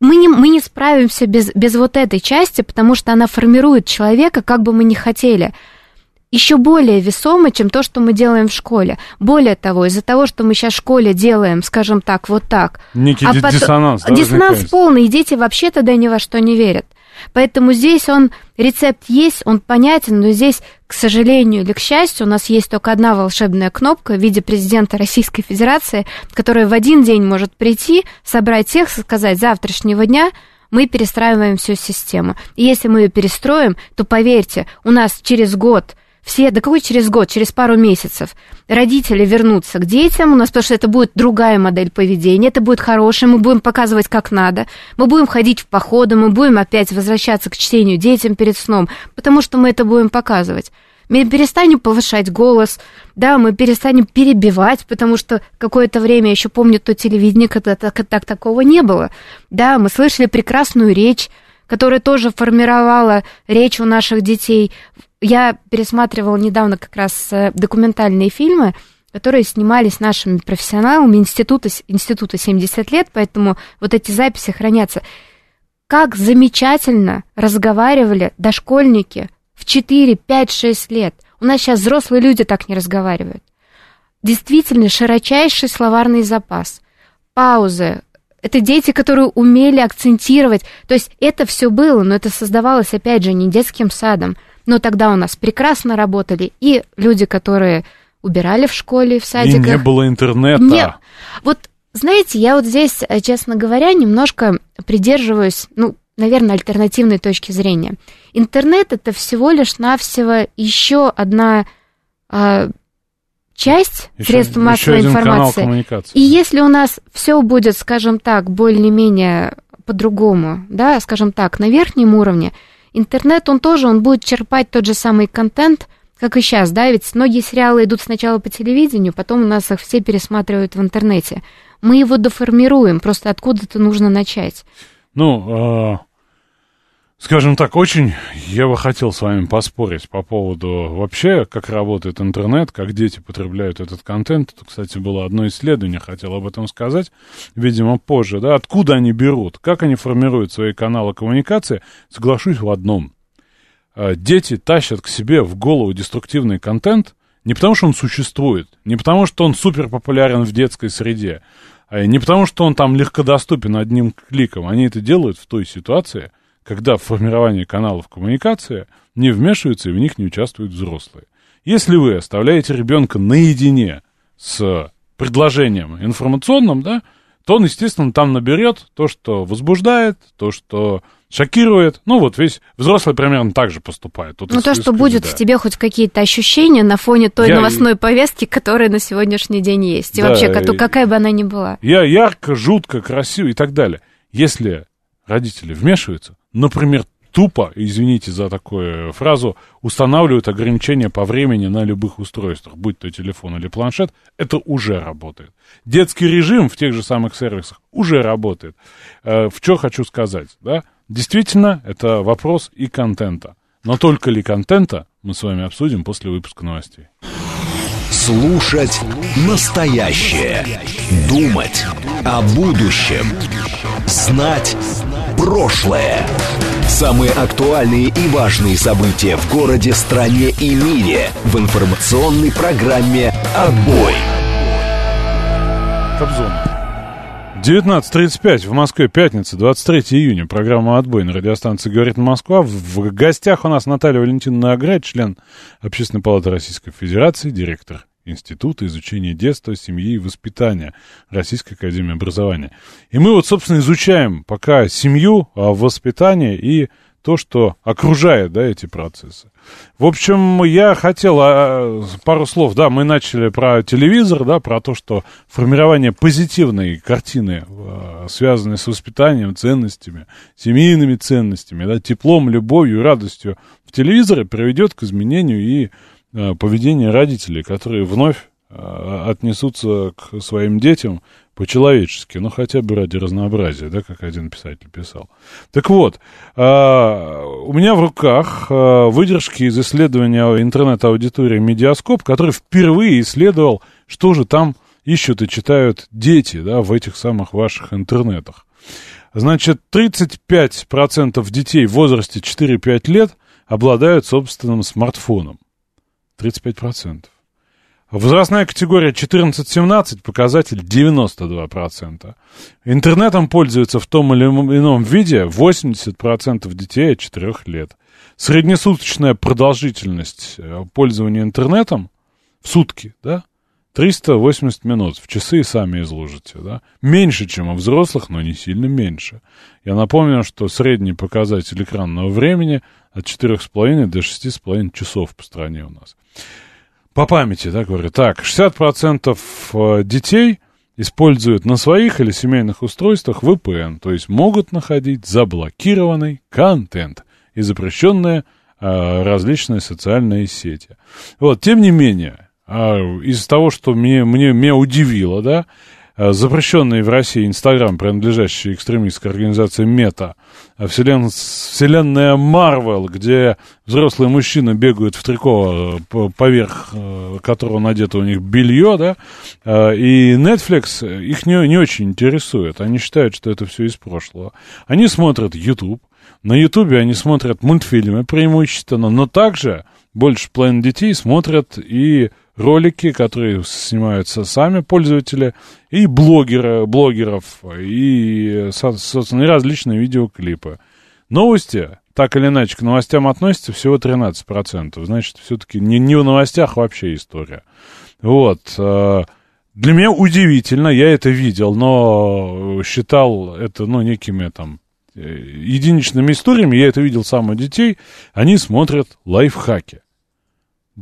мы не, мы не справимся без, без вот этой части, потому что она формирует человека, как бы мы ни хотели еще более весомо, чем то, что мы делаем в школе. Более того, из-за того, что мы сейчас в школе делаем, скажем так, вот так.
Некий
а потом-
диссонанс, да,
Диссонанс
возникает?
полный, и дети вообще тогда ни во что не верят. Поэтому здесь он, рецепт есть, он понятен, но здесь, к сожалению или к счастью, у нас есть только одна волшебная кнопка в виде президента Российской Федерации, которая в один день может прийти, собрать всех, сказать, завтрашнего дня мы перестраиваем всю систему. И если мы ее перестроим, то поверьте, у нас через год все, да какой через год, через пару месяцев, родители вернутся к детям у нас, потому что это будет другая модель поведения, это будет хорошее, мы будем показывать, как надо, мы будем ходить в походы, мы будем опять возвращаться к чтению детям перед сном, потому что мы это будем показывать. Мы перестанем повышать голос, да, мы перестанем перебивать, потому что какое-то время, я еще помню то телевидение, когда так, так такого не было. Да, мы слышали прекрасную речь, которая тоже формировала речь у наших детей. Я пересматривала недавно как раз э, документальные фильмы, которые снимались нашими профессионалами института, института 70 лет, поэтому вот эти записи хранятся. Как замечательно разговаривали дошкольники в 4, 5, 6 лет. У нас сейчас взрослые люди так не разговаривают. Действительно, широчайший словарный запас. Паузы, это дети, которые умели акцентировать. То есть это все было, но это создавалось, опять же, не детским садом. Но тогда у нас прекрасно работали и люди, которые убирали в школе, в садиках.
И не было интернета.
Не... Вот, знаете, я вот здесь, э, честно говоря, немножко придерживаюсь, ну, наверное, альтернативной точки зрения. Интернет это всего лишь навсего еще одна а, часть еще, средств массовой
еще
информации. И если у нас все будет, скажем так, более-менее по-другому, да, скажем так, на верхнем уровне, интернет, он тоже, он будет черпать тот же самый контент, как и сейчас, да, ведь многие сериалы идут сначала по телевидению, потом у нас их все пересматривают в интернете. Мы его доформируем, просто откуда-то нужно начать.
Ну, а, Скажем так, очень я бы хотел с вами поспорить по поводу вообще, как работает интернет, как дети потребляют этот контент. Это, кстати, было одно исследование, хотел об этом сказать, видимо, позже, да, откуда они берут, как они формируют свои каналы коммуникации, соглашусь в одном. А, дети тащат к себе в голову деструктивный контент не потому, что он существует, не потому, что он супер популярен в детской среде, а не потому, что он там легкодоступен одним кликом. Они это делают в той ситуации, когда в формировании каналов коммуникации не вмешиваются и в них не участвуют взрослые. Если вы оставляете ребенка наедине с предложением информационным, да, то он, естественно, там наберет то, что возбуждает, то, что шокирует. Ну, вот весь взрослый примерно так же поступает.
Тут ну, то, что будет да. в тебе хоть какие-то ощущения на фоне той я, новостной повестки, которая на сегодняашний день есть. И да, вообще, какая бы она ни была.
Я ярко, жутко, красиво и так далее. Если родители вмешиваются, например, тупо, извините за такую фразу, устанавливают ограничения по времени на любых устройствах, будь то телефон или планшет, это уже работает. Детский режим в тех же самых сервисах уже работает. Э, в что хочу сказать, да? Действительно, это вопрос и контента. Но только ли контента мы с вами обсудим после выпуска новостей.
Слушать настоящее. Думать о будущем. Знать прошлое. Самые актуальные и важные события в городе, стране и мире в информационной программе «Отбой».
Кобзон. 19.35 в Москве, пятница, 23 июня. Программа «Отбой» на радиостанции «Говорит Москва». В гостях у нас Наталья Валентиновна Аграй, член Общественной палаты Российской Федерации, директор Института изучения детства, семьи и воспитания Российской Академии Образования. И мы вот, собственно, изучаем пока семью, а, воспитание и то, что окружает, да, эти процессы. В общем, я хотел а, пару слов, да, мы начали про телевизор, да, про то, что формирование позитивной картины, а, связанной с воспитанием, ценностями, семейными ценностями, да, теплом, любовью, радостью в телевизоре приведет к изменению и поведение родителей, которые вновь э, отнесутся к своим детям по-человечески, ну, хотя бы ради разнообразия, да, как один писатель писал. Так вот, э, у меня в руках выдержки из исследования интернет-аудитории «Медиаскоп», который впервые исследовал, что же там ищут и читают дети, да, в этих самых ваших интернетах. Значит, 35% детей в возрасте 4-5 лет обладают собственным смартфоном. 35%. Возрастная категория 14-17, показатель 92%. Интернетом пользуются в том или ином виде 80% детей от 4 лет. Среднесуточная продолжительность э, пользования интернетом в сутки, да, 380 минут. В часы и сами изложите, да. Меньше, чем у взрослых, но не сильно меньше. Я напомню, что средний показатель экранного времени от 4,5 до 6,5 часов по стране у нас. По памяти, да, говорю. Так, 60% э, детей используют на своих или семейных устройствах VPN, то есть могут находить заблокированный контент и запрещенные э, различные социальные сети. Вот, тем не менее, из того, что мне, мне, меня удивило, да, э, запрещенный в России Инстаграм, принадлежащий экстремистской организации Мета, э, вселен... вселенная Марвел, где взрослые мужчины бегают в трико, поверх которого надето у них белье, да, и Netflix их не, не очень интересует. Они считают, что это все из прошлого. Они смотрят YouTube, на YouTube они смотрят мультфильмы преимущественно, но также больше половины детей смотрят и ролики, которые снимаются сами пользователи, и блогеры, блогеров, и, собственно, и различные видеоклипы. Новости, так или иначе, к новостям относятся всего 13%. Значит, все-таки не, не в новостях вообще история. Вот. Э, для меня удивительно, я это видел, но считал это, ну, некими там э, единичными историями, я это видел сам у детей, они смотрят лайфхаки.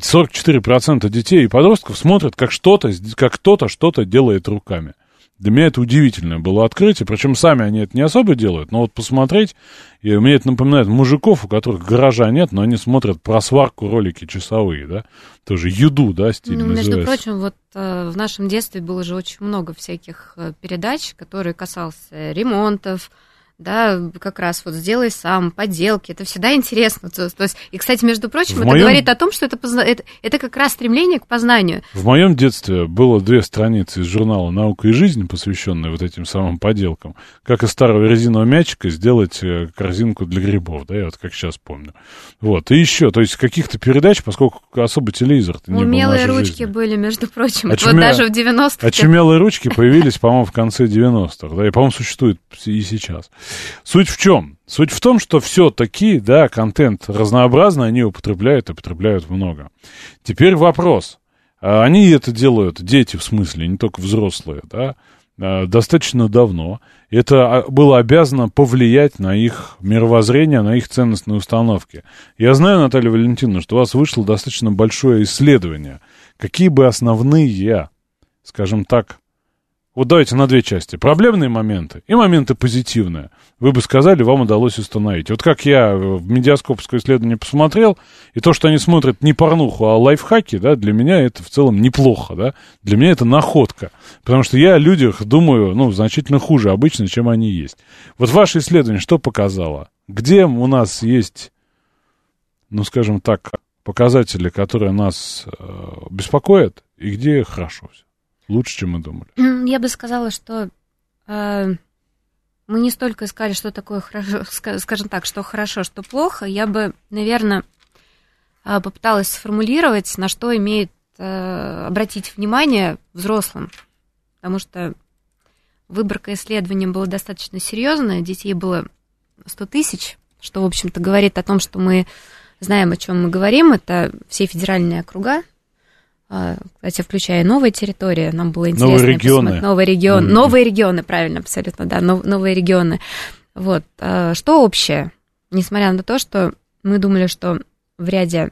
44% детей и подростков смотрят, как что-то, как кто-то что-то делает руками. Для меня это удивительное было открытие, причем сами они это не особо делают, но вот посмотреть, и мне это напоминает мужиков, у которых гаража нет, но они смотрят про сварку ролики часовые, да, тоже еду, да, стиль
Ну,
между
называется. прочим, вот э, в нашем детстве было же очень много всяких э, передач, которые касался ремонтов, да, как раз вот сделай сам, поделки, это всегда интересно. То, то есть, и, кстати, между прочим, в это моем... говорит о том, что это, позна... это, это как раз стремление к познанию.
В моем детстве было две страницы из журнала «Наука и жизнь», посвященные вот этим самым поделкам. Как из старого резинового мячика сделать э, корзинку для грибов, да, я вот как сейчас помню. Вот, и еще, то есть каких-то передач, поскольку особо телевизор не
Умелые
был
ручки
жизни.
были, между прочим, Очуме... вот даже в 90-х.
Очумелые ручки появились, по-моему, в конце 90-х, да, и, по-моему, существуют и сейчас. Суть в чем? Суть в том, что все-таки, да, контент разнообразный, они употребляют и употребляют много. Теперь вопрос. А они это делают, дети в смысле, не только взрослые, да, а, достаточно давно. Это а, было обязано повлиять на их мировоззрение, на их ценностные установки. Я знаю, Наталья Валентиновна, что у вас вышло достаточно большое исследование. Какие бы основные, скажем так, вот давайте на две части. Проблемные моменты и моменты позитивные. Вы бы сказали, вам удалось установить. Вот как я в медиаскопское исследование посмотрел, и то, что они смотрят не порнуху, а лайфхаки, да, для меня это в целом неплохо, да. Для меня это находка. Потому что я о людях думаю, ну, значительно хуже обычно, чем они есть. Вот ваше исследование что показало? Где у нас есть, ну, скажем так, показатели, которые нас э, беспокоят, и где хорошо все? Лучше, чем мы думали.
Я бы сказала, что э, мы не столько искали, что такое хорошо, скажем так, что хорошо, что плохо. Я бы, наверное, э, попыталась сформулировать, на что имеет э, обратить внимание взрослым. Потому что выборка исследований была достаточно серьезная, детей было 100 тысяч, что, в общем-то, говорит о том, что мы знаем, о чем мы говорим. Это все федеральные округа, кстати, включая новые территории, нам было интересно.
Новые регионы.
Новые регионы. Новые регионы, правильно, абсолютно, да, новые регионы. Вот. А, что общее? Несмотря на то, что мы думали, что в ряде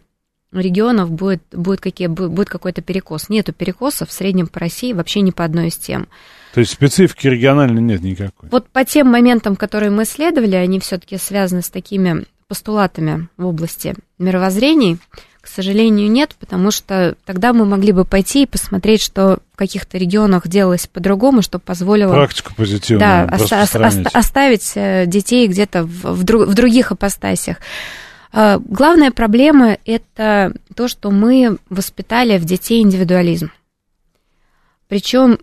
регионов будет, будет, какие, будет какой-то перекос. Нету перекоса в среднем по России вообще ни по одной из тем.
То есть специфики региональной нет никакой?
Вот по тем моментам, которые мы исследовали, они все-таки связаны с такими постулатами в области мировоззрений, к сожалению, нет, потому что тогда мы могли бы пойти и посмотреть, что в каких-то регионах делалось по-другому, что позволило...
Практику позитивную
Да, оста- оста- оставить э, детей где-то в, в, друг, в других апостасиях. А, главная проблема – это то, что мы воспитали в детей индивидуализм. Причем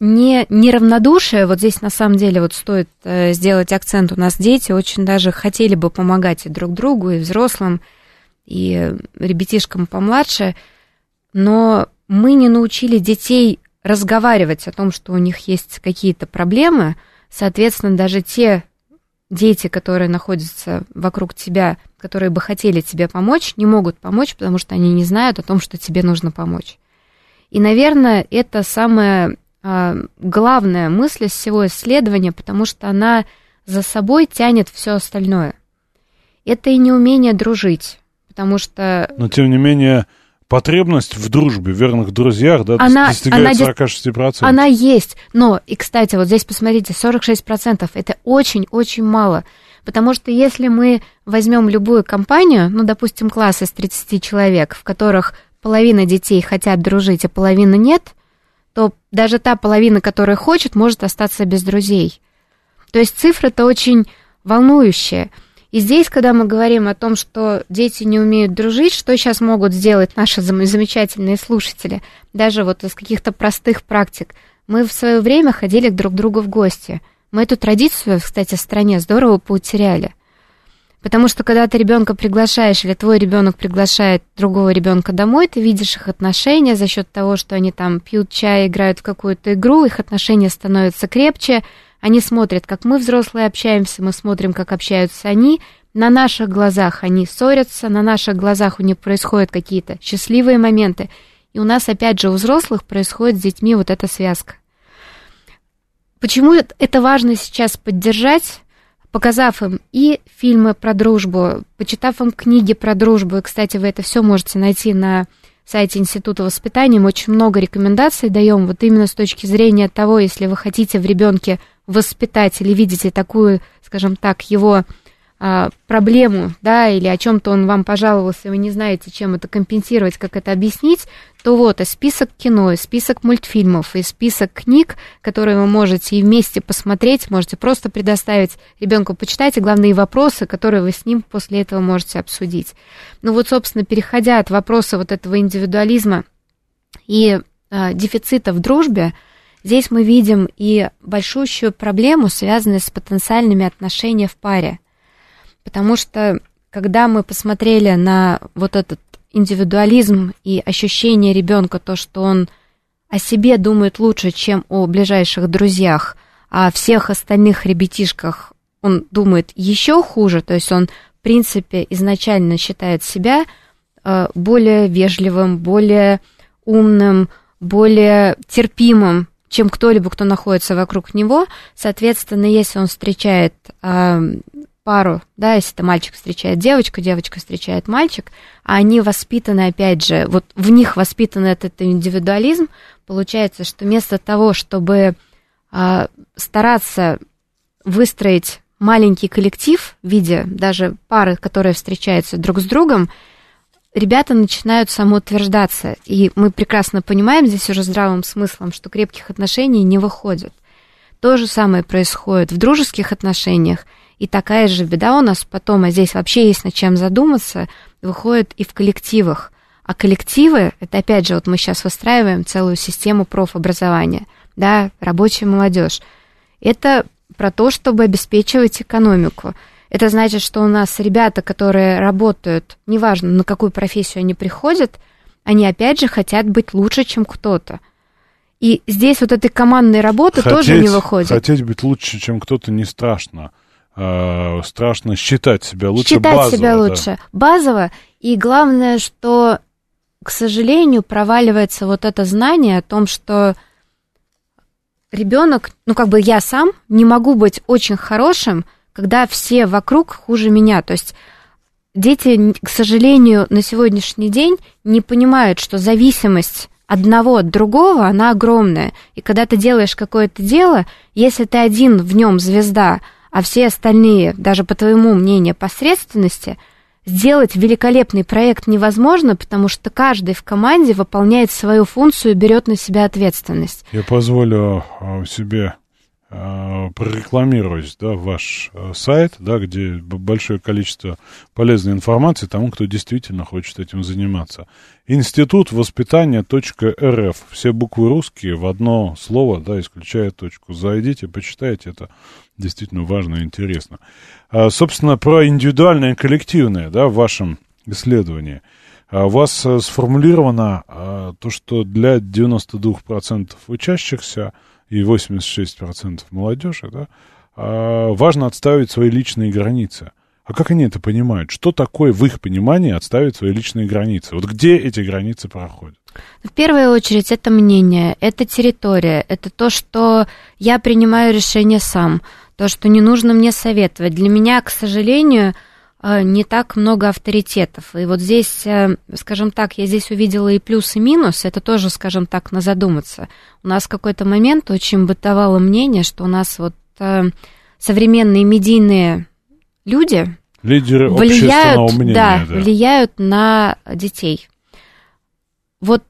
не неравнодушие, вот здесь на самом деле вот стоит э, сделать акцент, у нас дети очень даже хотели бы помогать и друг другу, и взрослым, и ребятишкам помладше, но мы не научили детей разговаривать о том, что у них есть какие-то проблемы, соответственно, даже те дети, которые находятся вокруг тебя, которые бы хотели тебе помочь, не могут помочь, потому что они не знают о том, что тебе нужно помочь. И, наверное, это самая а, главная мысль из всего исследования, потому что она за собой тянет все остальное. Это и неумение дружить, потому что...
Но, тем не менее, потребность в дружбе, в верных друзьях, да,
она,
достигает
она,
46%.
Она есть, но, и, кстати, вот здесь посмотрите, 46% это очень-очень мало, потому что если мы возьмем любую компанию, ну, допустим, класс из 30 человек, в которых половина детей хотят дружить, а половина нет, то даже та половина, которая хочет, может остаться без друзей. То есть цифры-то очень волнующие. И здесь, когда мы говорим о том, что дети не умеют дружить, что сейчас могут сделать наши замечательные слушатели, даже вот из каких-то простых практик. Мы в свое время ходили друг к другу в гости. Мы эту традицию, кстати, в стране здорово поутеряли. Потому что когда ты ребенка приглашаешь, или твой ребенок приглашает другого ребенка домой, ты видишь их отношения за счет того, что они там пьют чай, играют в какую-то игру, их отношения становятся крепче, они смотрят, как мы, взрослые, общаемся, мы смотрим, как общаются они. На наших глазах они ссорятся, на наших глазах у них происходят какие-то счастливые моменты. И у нас, опять же, у взрослых происходит с детьми вот эта связка. Почему это важно сейчас поддержать? показав им и фильмы про дружбу, почитав им книги про дружбу, и, кстати, вы это все можете найти на сайте Института воспитания, мы очень много рекомендаций даем, вот именно с точки зрения того, если вы хотите в ребенке воспитать или видите такую, скажем так, его а, проблему, да, или о чем-то он вам пожаловался, и вы не знаете, чем это компенсировать, как это объяснить, то вот и список кино, и список мультфильмов, и список книг, которые вы можете и вместе посмотреть, можете просто предоставить ребенку почитать, и главные вопросы, которые вы с ним после этого можете обсудить. Ну вот, собственно, переходя от вопроса вот этого индивидуализма и э, дефицита в дружбе, здесь мы видим и большущую проблему, связанную с потенциальными отношениями в паре – Потому что, когда мы посмотрели на вот этот индивидуализм и ощущение ребенка, то, что он о себе думает лучше, чем о ближайших друзьях, а о всех остальных ребятишках он думает еще хуже, то есть он, в принципе, изначально считает себя э, более вежливым, более умным, более терпимым, чем кто-либо, кто находится вокруг него. Соответственно, если он встречает э, пару, да, если это мальчик встречает девочку, девочка встречает мальчик, а они воспитаны, опять же, вот в них воспитан этот индивидуализм, получается, что вместо того, чтобы а, стараться выстроить маленький коллектив в виде даже пары, которые встречаются друг с другом, ребята начинают самоутверждаться. И мы прекрасно понимаем здесь уже здравым смыслом, что крепких отношений не выходит. То же самое происходит в дружеских отношениях – и такая же беда у нас потом, а здесь вообще есть над чем задуматься, выходит и в коллективах. А коллективы, это опять же, вот мы сейчас выстраиваем целую систему профобразования, да, рабочая молодежь. Это про то, чтобы обеспечивать экономику. Это значит, что у нас ребята, которые работают, неважно, на какую профессию они приходят, они опять же хотят быть лучше, чем кто-то. И здесь вот этой командной работы хотеть, тоже не выходит.
Хотеть быть лучше, чем кто-то, не страшно. Э, страшно считать себя лучше
считать
базово.
себя лучше. Да. Базово. И главное, что, к сожалению, проваливается вот это знание о том, что ребенок, ну как бы я сам не могу быть очень хорошим, когда все вокруг хуже меня. То есть дети, к сожалению, на сегодняшний день не понимают, что зависимость одного от другого, она огромная. И когда ты делаешь какое-то дело, если ты один в нем звезда, а все остальные, даже по твоему мнению, посредственности, сделать великолепный проект невозможно, потому что каждый в команде выполняет свою функцию и берет на себя ответственность.
Я позволю а, себе прорекламировать да, ваш а, сайт, да, где большое количество полезной информации тому, кто действительно хочет этим заниматься. Институт воспитания .рф. Все буквы русские в одно слово, да, исключая точку. Зайдите, почитайте это действительно важно и интересно. А, собственно, про индивидуальное и коллективное, да, в вашем исследовании. А у вас а, сформулировано а, то, что для 92% учащихся и 86% молодежи, да, а, важно отставить свои личные границы. А как они это понимают? Что такое в их понимании отставить свои личные границы? Вот где эти границы проходят?
В первую очередь это мнение, это территория, это то, что я принимаю решение сам то, что не нужно мне советовать. Для меня, к сожалению, не так много авторитетов. И вот здесь, э, скажем так, я здесь увидела и плюс, и минус. Это тоже, скажем так, на задуматься. У нас в какой-то момент очень бытовало мнение, что у нас вот э, современные медийные люди
Лидеры
влияют,
мнения,
да,
да.
влияют на детей. Вот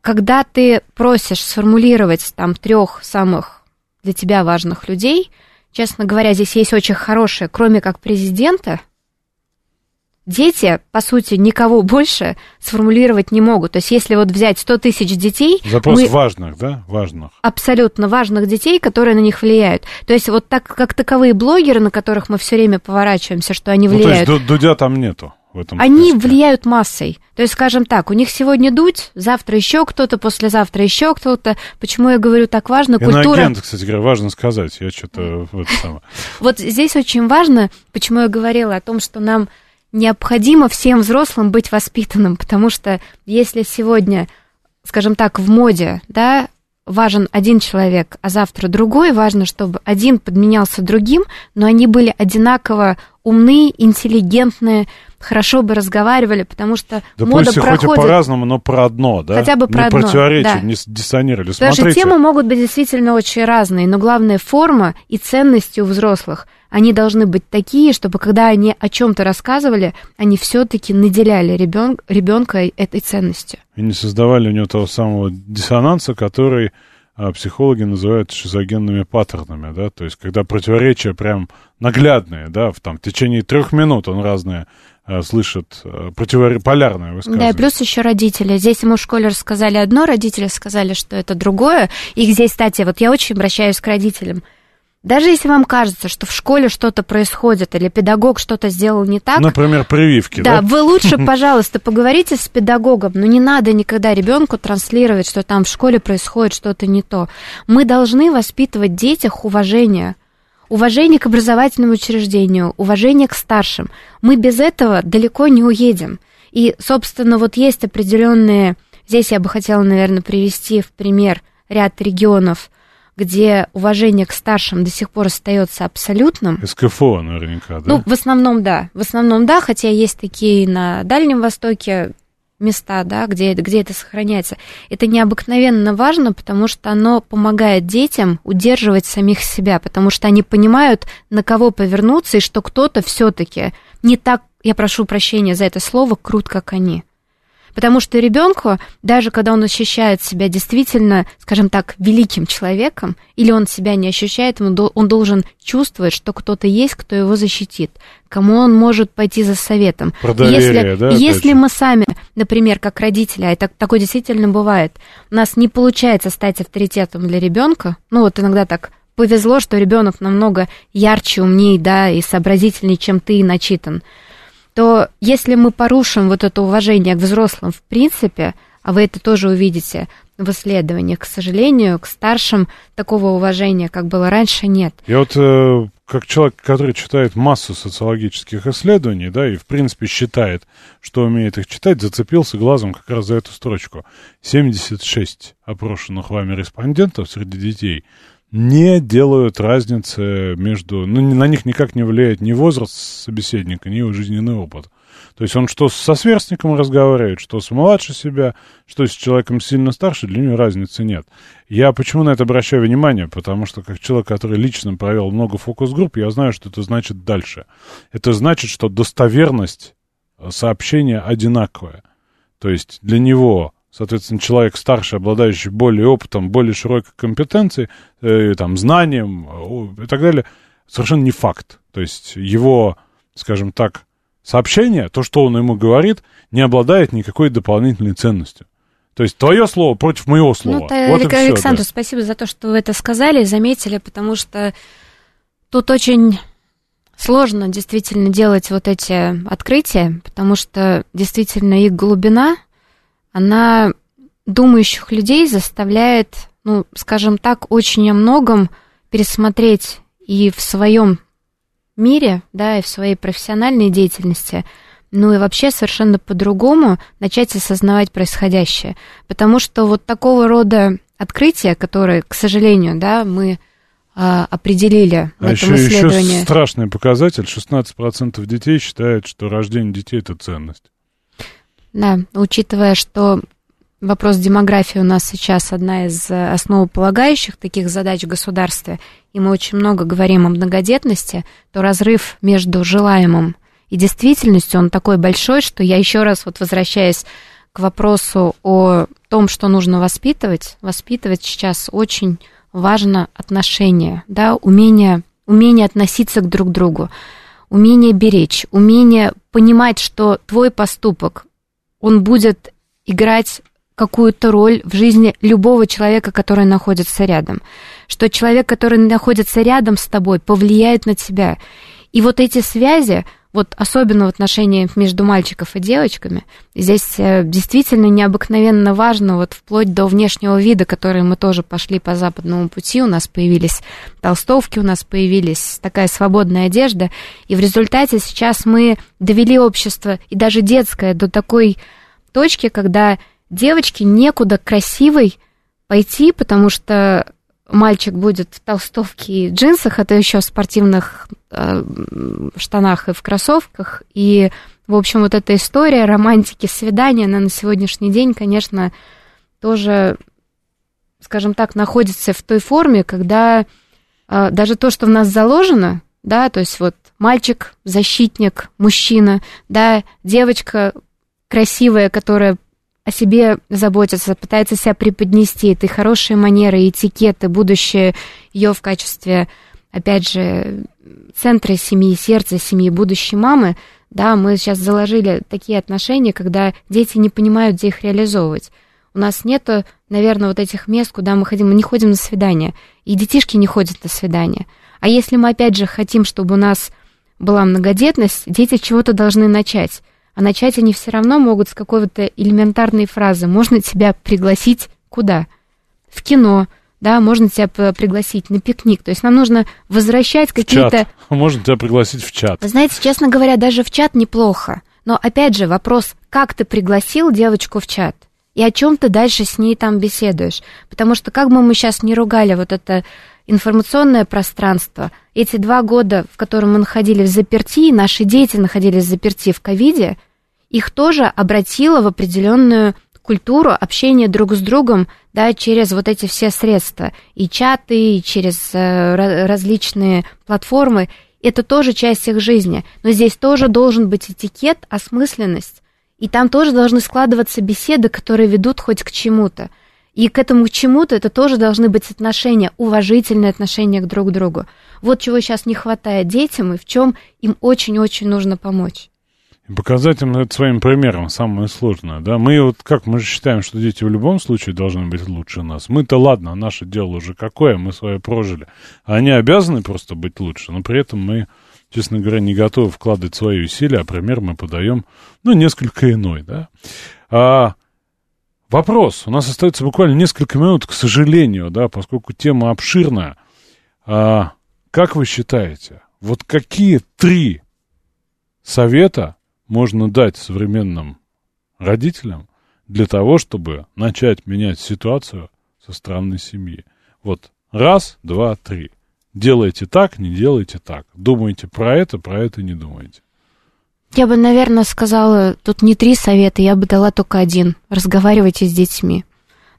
когда ты просишь сформулировать там трех самых для тебя важных людей, честно говоря, здесь есть очень хорошее, кроме как президента, дети, по сути, никого больше сформулировать не могут. То есть, если вот взять 100 тысяч детей...
Запрос
мы...
важных, да? Важных.
Абсолютно важных детей, которые на них влияют. То есть, вот так как таковые блогеры, на которых мы все время поворачиваемся, что они влияют...
Ну, то есть, Дудя там нету в этом
Они
списке.
влияют массой. То есть, скажем так, у них сегодня дуть, завтра еще кто-то, послезавтра еще кто-то. Почему я говорю так важно? Культура...
Иноагент, кстати говоря, важно сказать. Я что-то... Вот,
здесь очень важно, почему я говорила о том, что нам необходимо всем взрослым быть воспитанным, потому что если сегодня, скажем так, в моде, да, важен один человек, а завтра другой, важно, чтобы один подменялся другим, но они были одинаково умны, интеллигентные, хорошо бы разговаривали, потому что
да
мода
пусть
проходит...
хоть и по-разному, но про одно, да?
Хотя бы про
не
одно,
противоречия,
да.
не диссонировали.
Потому
Смотрите,
что темы могут быть действительно очень разные, но главная форма и ценности у взрослых, они должны быть такие, чтобы когда они о чем-то рассказывали, они все-таки наделяли ребен... ребенка этой ценностью.
И не создавали у него того самого диссонанса, который а, психологи называют шизогенными паттернами, да, то есть когда противоречия прям наглядные, да, в, там, в течение трех минут он разные а, слышит а, противор... полярные
Да, и плюс еще родители. Здесь ему в школе рассказали одно, родители сказали, что это другое. И здесь, кстати, вот я очень обращаюсь к родителям. Даже если вам кажется, что в школе что-то происходит, или педагог что-то сделал не так,
Например, прививки, да?
Да, вы лучше, пожалуйста, поговорите с педагогом, но не надо никогда ребенку транслировать, что там в школе происходит что-то не то. Мы должны воспитывать в детях уважение. Уважение к образовательному учреждению, уважение к старшим. Мы без этого далеко не уедем. И, собственно, вот есть определенные... Здесь я бы хотела, наверное, привести в пример ряд регионов, где уважение к старшим до сих пор остается абсолютным.
СКФО наверняка, да?
Ну, в основном, да. В основном, да, хотя есть такие на Дальнем Востоке места, да, где, где это сохраняется. Это необыкновенно важно, потому что оно помогает детям удерживать самих себя, потому что они понимают, на кого повернуться, и что кто-то все-таки не так, я прошу прощения за это слово, крут, как они. Потому что ребенку, даже когда он ощущает себя действительно, скажем так, великим человеком, или он себя не ощущает, он должен чувствовать, что кто-то есть, кто его защитит, кому он может пойти за советом.
Про доверие,
если
да,
если мы сами, например, как родители, а это такое действительно бывает, у нас не получается стать авторитетом для ребенка, ну вот иногда так повезло, что ребенок намного ярче, умнее, да, и сообразительнее, чем ты, и начитан то если мы порушим вот это уважение к взрослым в принципе, а вы это тоже увидите в исследованиях, к сожалению, к старшим такого уважения, как было раньше, нет.
Я вот э, как человек, который читает массу социологических исследований, да, и в принципе считает, что умеет их читать, зацепился глазом как раз за эту строчку. 76 опрошенных вами респондентов среди детей не делают разницы между... Ну, на них никак не влияет ни возраст собеседника, ни его жизненный опыт. То есть он что со сверстником разговаривает, что с младше себя, что с человеком сильно старше, для него разницы нет. Я почему на это обращаю внимание? Потому что как человек, который лично провел много фокус-групп, я знаю, что это значит дальше. Это значит, что достоверность сообщения одинаковая. То есть для него соответственно, человек старше, обладающий более опытом, более широкой компетенцией, э, там, знанием э, и так далее, совершенно не факт. То есть его, скажем так, сообщение, то, что он ему говорит, не обладает никакой дополнительной ценностью. То есть твое слово против моего слова.
Ну,
вот и всё,
Александр,
да.
спасибо за то, что вы это сказали, заметили, потому что тут очень сложно действительно делать вот эти открытия, потому что действительно их глубина, она думающих людей заставляет, ну, скажем так, очень о многом пересмотреть и в своем мире, да, и в своей профессиональной деятельности, ну и вообще совершенно по-другому начать осознавать происходящее. Потому что вот такого рода открытия, которые, к сожалению, да, мы а, определили в
А
этом
еще,
исследовании.
еще страшный показатель. 16% детей считают, что рождение детей – это ценность.
Да, учитывая, что вопрос демографии у нас сейчас одна из э, основополагающих таких задач в государстве, и мы очень много говорим о многодетности, то разрыв между желаемым и действительностью, он такой большой, что я еще раз вот возвращаясь к вопросу о том, что нужно воспитывать, воспитывать сейчас очень важно отношение, да, умение, умение относиться к друг другу, умение беречь, умение понимать, что твой поступок, он будет играть какую-то роль в жизни любого человека, который находится рядом. Что человек, который находится рядом с тобой, повлияет на тебя. И вот эти связи, вот особенно в отношениях между мальчиков и девочками, здесь э, действительно необыкновенно важно, вот вплоть до внешнего вида, который мы тоже пошли по западному пути, у нас появились толстовки, у нас появились такая свободная одежда, и в результате сейчас мы довели общество, и даже детское, до такой точки, когда девочке некуда красивой пойти, потому что мальчик будет в толстовке и джинсах, а то еще в спортивных э, штанах и в кроссовках. И, в общем, вот эта история романтики, свидания, она на сегодняшний день, конечно, тоже, скажем так, находится в той форме, когда э, даже то, что в нас заложено, да, то есть вот мальчик, защитник, мужчина, да, девочка красивая, которая о себе заботится, пытается себя преподнести, это и хорошие манеры, и этикеты, будущее ее в качестве, опять же, центра семьи, сердца семьи, будущей мамы, да, мы сейчас заложили такие отношения, когда дети не понимают, где их реализовывать. У нас нету, наверное, вот этих мест, куда мы ходим, мы не ходим на свидания, и детишки не ходят на свидания. А если мы, опять же, хотим, чтобы у нас была многодетность, дети чего-то должны начать. А начать они все равно могут с какой-то элементарной фразы. Можно тебя пригласить куда? В кино, да, можно тебя пригласить на пикник. То есть нам нужно возвращать какие-то...
Можно тебя пригласить в чат.
Вы знаете, честно говоря, даже в чат неплохо. Но опять же вопрос, как ты пригласил девочку в чат? И о чем ты дальше с ней там беседуешь? Потому что как бы мы сейчас не ругали вот это информационное пространство, эти два года, в котором мы находились в заперти, наши дети находились в заперти в ковиде, их тоже обратило в определенную культуру общения друг с другом, да, через вот эти все средства, и чаты, и через э, различные платформы, это тоже часть их жизни. Но здесь тоже должен быть этикет, осмысленность, и там тоже должны складываться беседы, которые ведут хоть к чему-то. И к этому чему-то это тоже должны быть отношения, уважительные отношения к друг другу. Вот чего сейчас не хватает детям и в чем им очень-очень нужно помочь.
И показать им это своим примером самое сложное, да. Мы вот как, мы же считаем, что дети в любом случае должны быть лучше нас. Мы-то ладно, наше дело уже какое, мы свое прожили. А они обязаны просто быть лучше, но при этом мы, честно говоря, не готовы вкладывать свои усилия, а пример мы подаем, ну, несколько иной, да. А, Вопрос. У нас остается буквально несколько минут, к сожалению, да, поскольку тема обширная. А, как вы считаете, вот какие три совета можно дать современным родителям для того, чтобы начать менять ситуацию со стороны семьи? Вот раз, два, три. Делайте так, не делайте так. Думайте про это, про это не думайте.
Я бы, наверное, сказала, тут не три совета, я бы дала только один. Разговаривайте с детьми.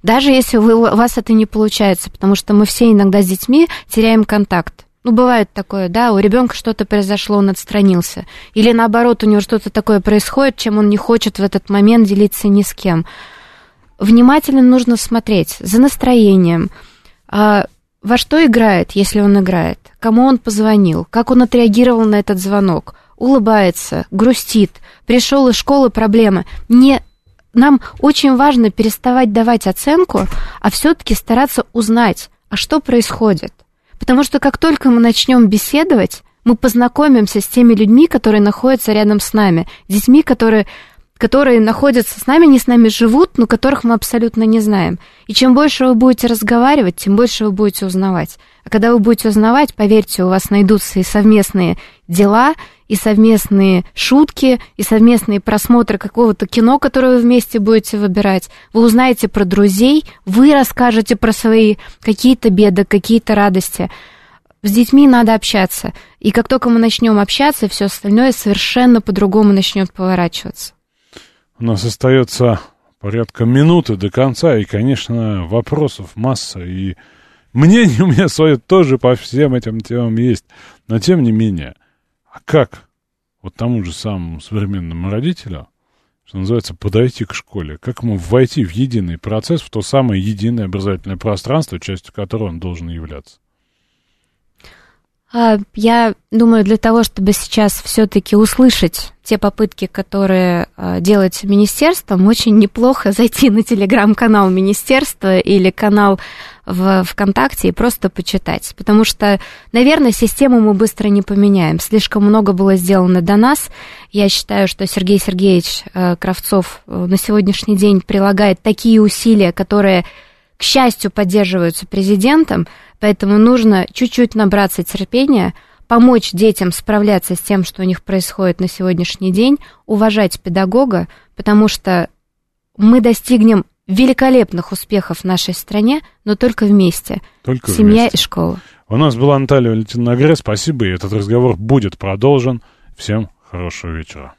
Даже если вы, у вас это не получается, потому что мы все иногда с детьми теряем контакт. Ну, бывает такое, да, у ребенка что-то произошло, он отстранился. Или наоборот, у него что-то такое происходит, чем он не хочет в этот момент делиться ни с кем. Внимательно нужно смотреть за настроением, а, во что играет, если он играет, кому он позвонил, как он отреагировал на этот звонок, улыбается, грустит, пришел из школы проблемы. Не нам очень важно переставать давать оценку, а все-таки стараться узнать, а что происходит. Потому что как только мы начнем беседовать, мы познакомимся с теми людьми, которые находятся рядом с нами, детьми, которые, которые находятся с нами, не с нами живут, но которых мы абсолютно не знаем. И чем больше вы будете разговаривать, тем больше вы будете узнавать. А когда вы будете узнавать, поверьте, у вас найдутся и совместные дела, и совместные шутки, и совместные просмотры какого-то кино, которое вы вместе будете выбирать. Вы узнаете про друзей, вы расскажете про свои какие-то беды, какие-то радости. С детьми надо общаться. И как только мы начнем общаться, все остальное совершенно по-другому начнет поворачиваться.
У нас остается порядка минуты до конца, и, конечно, вопросов масса, и мнение у меня свое тоже по всем этим темам есть. Но, тем не менее, а как вот тому же самому современному родителю что называется, подойти к школе? Как ему войти в единый процесс, в то самое единое образовательное пространство, частью которого он должен являться?
А, Я думаю, для того, чтобы сейчас все-таки услышать те попытки, которые а, делается министерством, очень неплохо зайти на телеграм-канал министерства или канал в ВКонтакте и просто почитать. Потому что, наверное, систему мы быстро не поменяем. Слишком много было сделано до нас. Я считаю, что Сергей Сергеевич а, Кравцов а, на сегодняшний день прилагает такие усилия, которые к счастью, поддерживаются президентом, поэтому нужно чуть-чуть набраться терпения, помочь детям справляться с тем, что у них происходит на сегодняшний день, уважать педагога, потому что мы достигнем великолепных успехов в нашей стране, но только вместе.
Только
Семья
вместе.
и школа.
У нас была Наталья Валентиновна Агре. Спасибо, и этот разговор будет продолжен. Всем хорошего вечера.